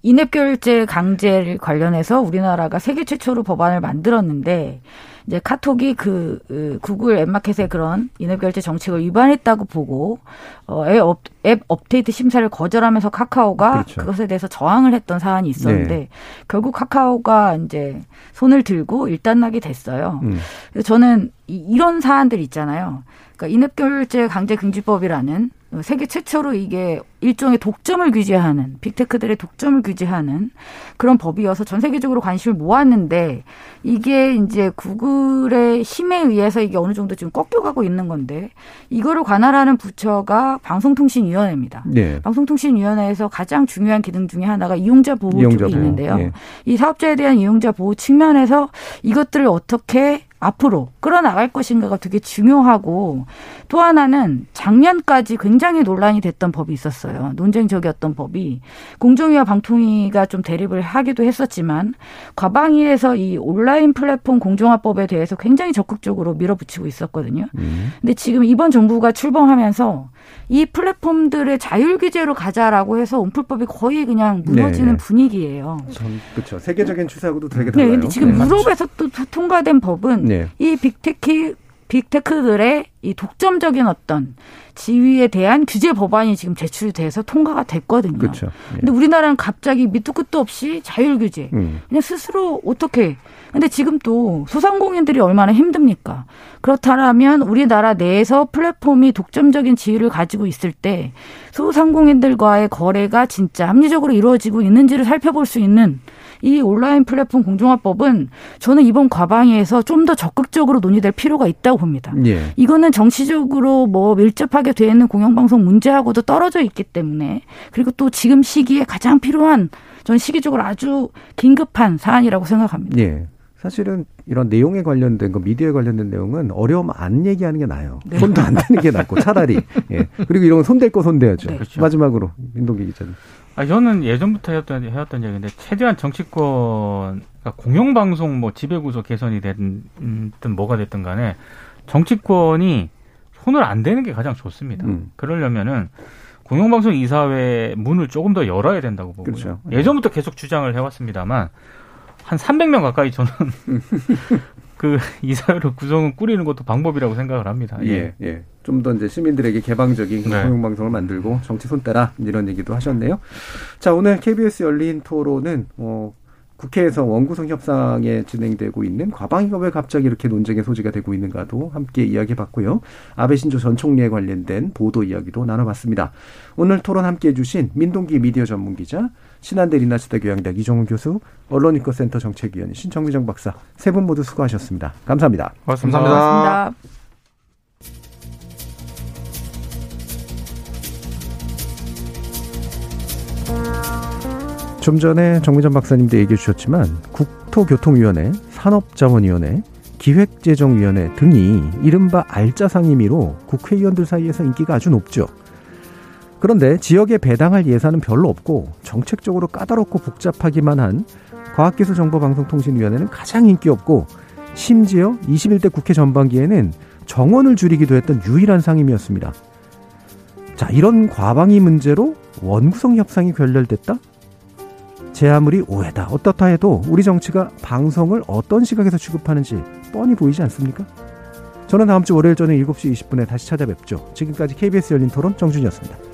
in-app 결제 강제를 관련해서 우리나라가 세계 최초로 법안을 만들었는데 이제 카톡이 그, 그 구글 앱 market의 그런 in-app 결제 정책을 위반했다고 보고 어, 앱, 업, 앱 업데이트 심사를 거절하면서 카카오가 그렇죠. 그것에 대해서 저항을 했던 사안이 있었는데 네. 결국 카카오가 이제 손을 들고 일단락이 됐어요. 음. 그래서 저는 이, 이런 사안들 있잖아요. 그러니까 인앱 결제 강제 금지법이라는 세계 최초로 이게 일종의 독점을 규제하는 빅테크들의 독점을 규제하는 그런 법이어서 전 세계적으로 관심을 모았는데 이게 이제 구글의 힘에 의해서 이게 어느 정도 지금 꺾여가고 있는 건데 이거를 관할하는 부처가 방송통신위원회입니다. 네. 방송통신위원회에서 가장 중요한 기능 중에 하나가 이용자 보호 이용자 쪽이 보호. 있는데요. 네. 이 사업자에 대한 이용자 보호 측면에서 이것들을 어떻게 앞으로 끌어나갈 것인가가 되게 중요하고 또 하나는 작년까지 굉장히 논란이 됐던 법이 있었어요. 논쟁적이었던 법이 공정위와 방통위가 좀 대립을 하기도 했었지만 과방위에서 이 온라인 플랫폼 공정화법에 대해서 굉장히 적극적으로 밀어붙이고 있었거든요. 음. 근데 지금 이번 정부가 출범하면서 이 플랫폼들의 자율 규제로 가자라고 해서 온풀법이 거의 그냥 무너지는 네. 분위기예요. 그렇죠. 세계적인 추세하고도 되게 달라요. 네, 근데 지금 네. 유럽에서 또 통과된 법은 네. 이 빅테크 빅테크들의 이 독점적인 어떤 지위에 대한 규제 법안이 지금 제출돼서 통과가 됐거든요. 그렇죠. 예. 근데 우리나라는 갑자기 밑도 끝도 없이 자율 규제. 음. 그냥 스스로 어떻게 근데 지금 또 소상공인들이 얼마나 힘듭니까? 그렇다면 우리나라 내에서 플랫폼이 독점적인 지위를 가지고 있을 때 소상공인들과의 거래가 진짜 합리적으로 이루어지고 있는지를 살펴볼 수 있는 이 온라인 플랫폼 공정화법은 저는 이번 과방위에서 좀 더 적극적으로 논의될 필요가 있다고 봅니다. 예. 이거는 정치적으로 뭐 밀접하게 되어 있는 공영방송 문제하고도 떨어져 있기 때문에 그리고 또 지금 시기에 가장 필요한 전 시기적으로 아주 긴급한 사안이라고 생각합니다. 예. 사실은 이런 내용에 관련된 거 미디어에 관련된 내용은 어려움 안 얘기하는 게 나아요. 네. 손도 안 대는 게 낫고 차라리. 예. 그리고 이런 건 손댈 거 손대야죠. 네. 그렇죠. 마지막으로 민동기 기자님. 아, 저는 예전부터 해왔던, 해왔던 얘기인데, 최대한 정치권, 그러니까 공영방송 뭐 지배구조 개선이 됐든 뭐가 됐든 간에, 정치권이 손을 안 대는 게 가장 좋습니다. 음. 그러려면은, 공영방송 이사회 문을 조금 더 열어야 된다고 보고요. 그렇죠. 예전부터 계속 주장을 해왔습니다만, 한 300명 가까이 저는 그 이사회로 구성을 꾸리는 것도 방법이라고 생각을 합니다. 예, 예. 예. 좀 더 이제 시민들에게 개방적인 네. 공영방송을 만들고 정치 손떼라 이런 얘기도 하셨네요. 자, 오늘 KBS 열린 토론은 어, 국회에서 원구성 협상에 진행되고 있는 과방위가 왜 갑자기 이렇게 논쟁의 소지가 되고 있는가도 함께 이야기해봤고요. 아베 신조 전 총리에 관련된 보도 이야기도 나눠봤습니다. 오늘 토론 함께해 주신 민동기 미디어 전문기자, 신한대 리나스대 교양대학 이종훈 교수, 언론인권센터 정책위원 신청미정 박사 세 분 모두 수고하셨습니다. 감사합니다. 고맙습니다. 고맙습니다. 좀 전에 정미정 박사님도 얘기해 주셨지만 국토교통위원회, 산업자원위원회, 기획재정위원회 등이 이른바 알짜 상임위로 국회의원들 사이에서 인기가 아주 높죠. 그런데 지역에 배당할 예산은 별로 없고 정책적으로 까다롭고 복잡하기만 한 과학기술정보방송통신위원회는 가장 인기 없고 심지어 21대 국회 전반기에는 정원을 줄이기도 했던 유일한 상임이었습니다. 자, 이런 과방위 문제로 원구성 협상이 결렬됐다? 제 아무리 오해다, 어떻다 해도 우리 정치가 방송을 어떤 시각에서 취급하는지 뻔히 보이지 않습니까? 저는 다음 주 월요일 저녁 7시 20분에 다시 찾아뵙죠. 지금까지 KBS 열린 토론 정준이었습니다.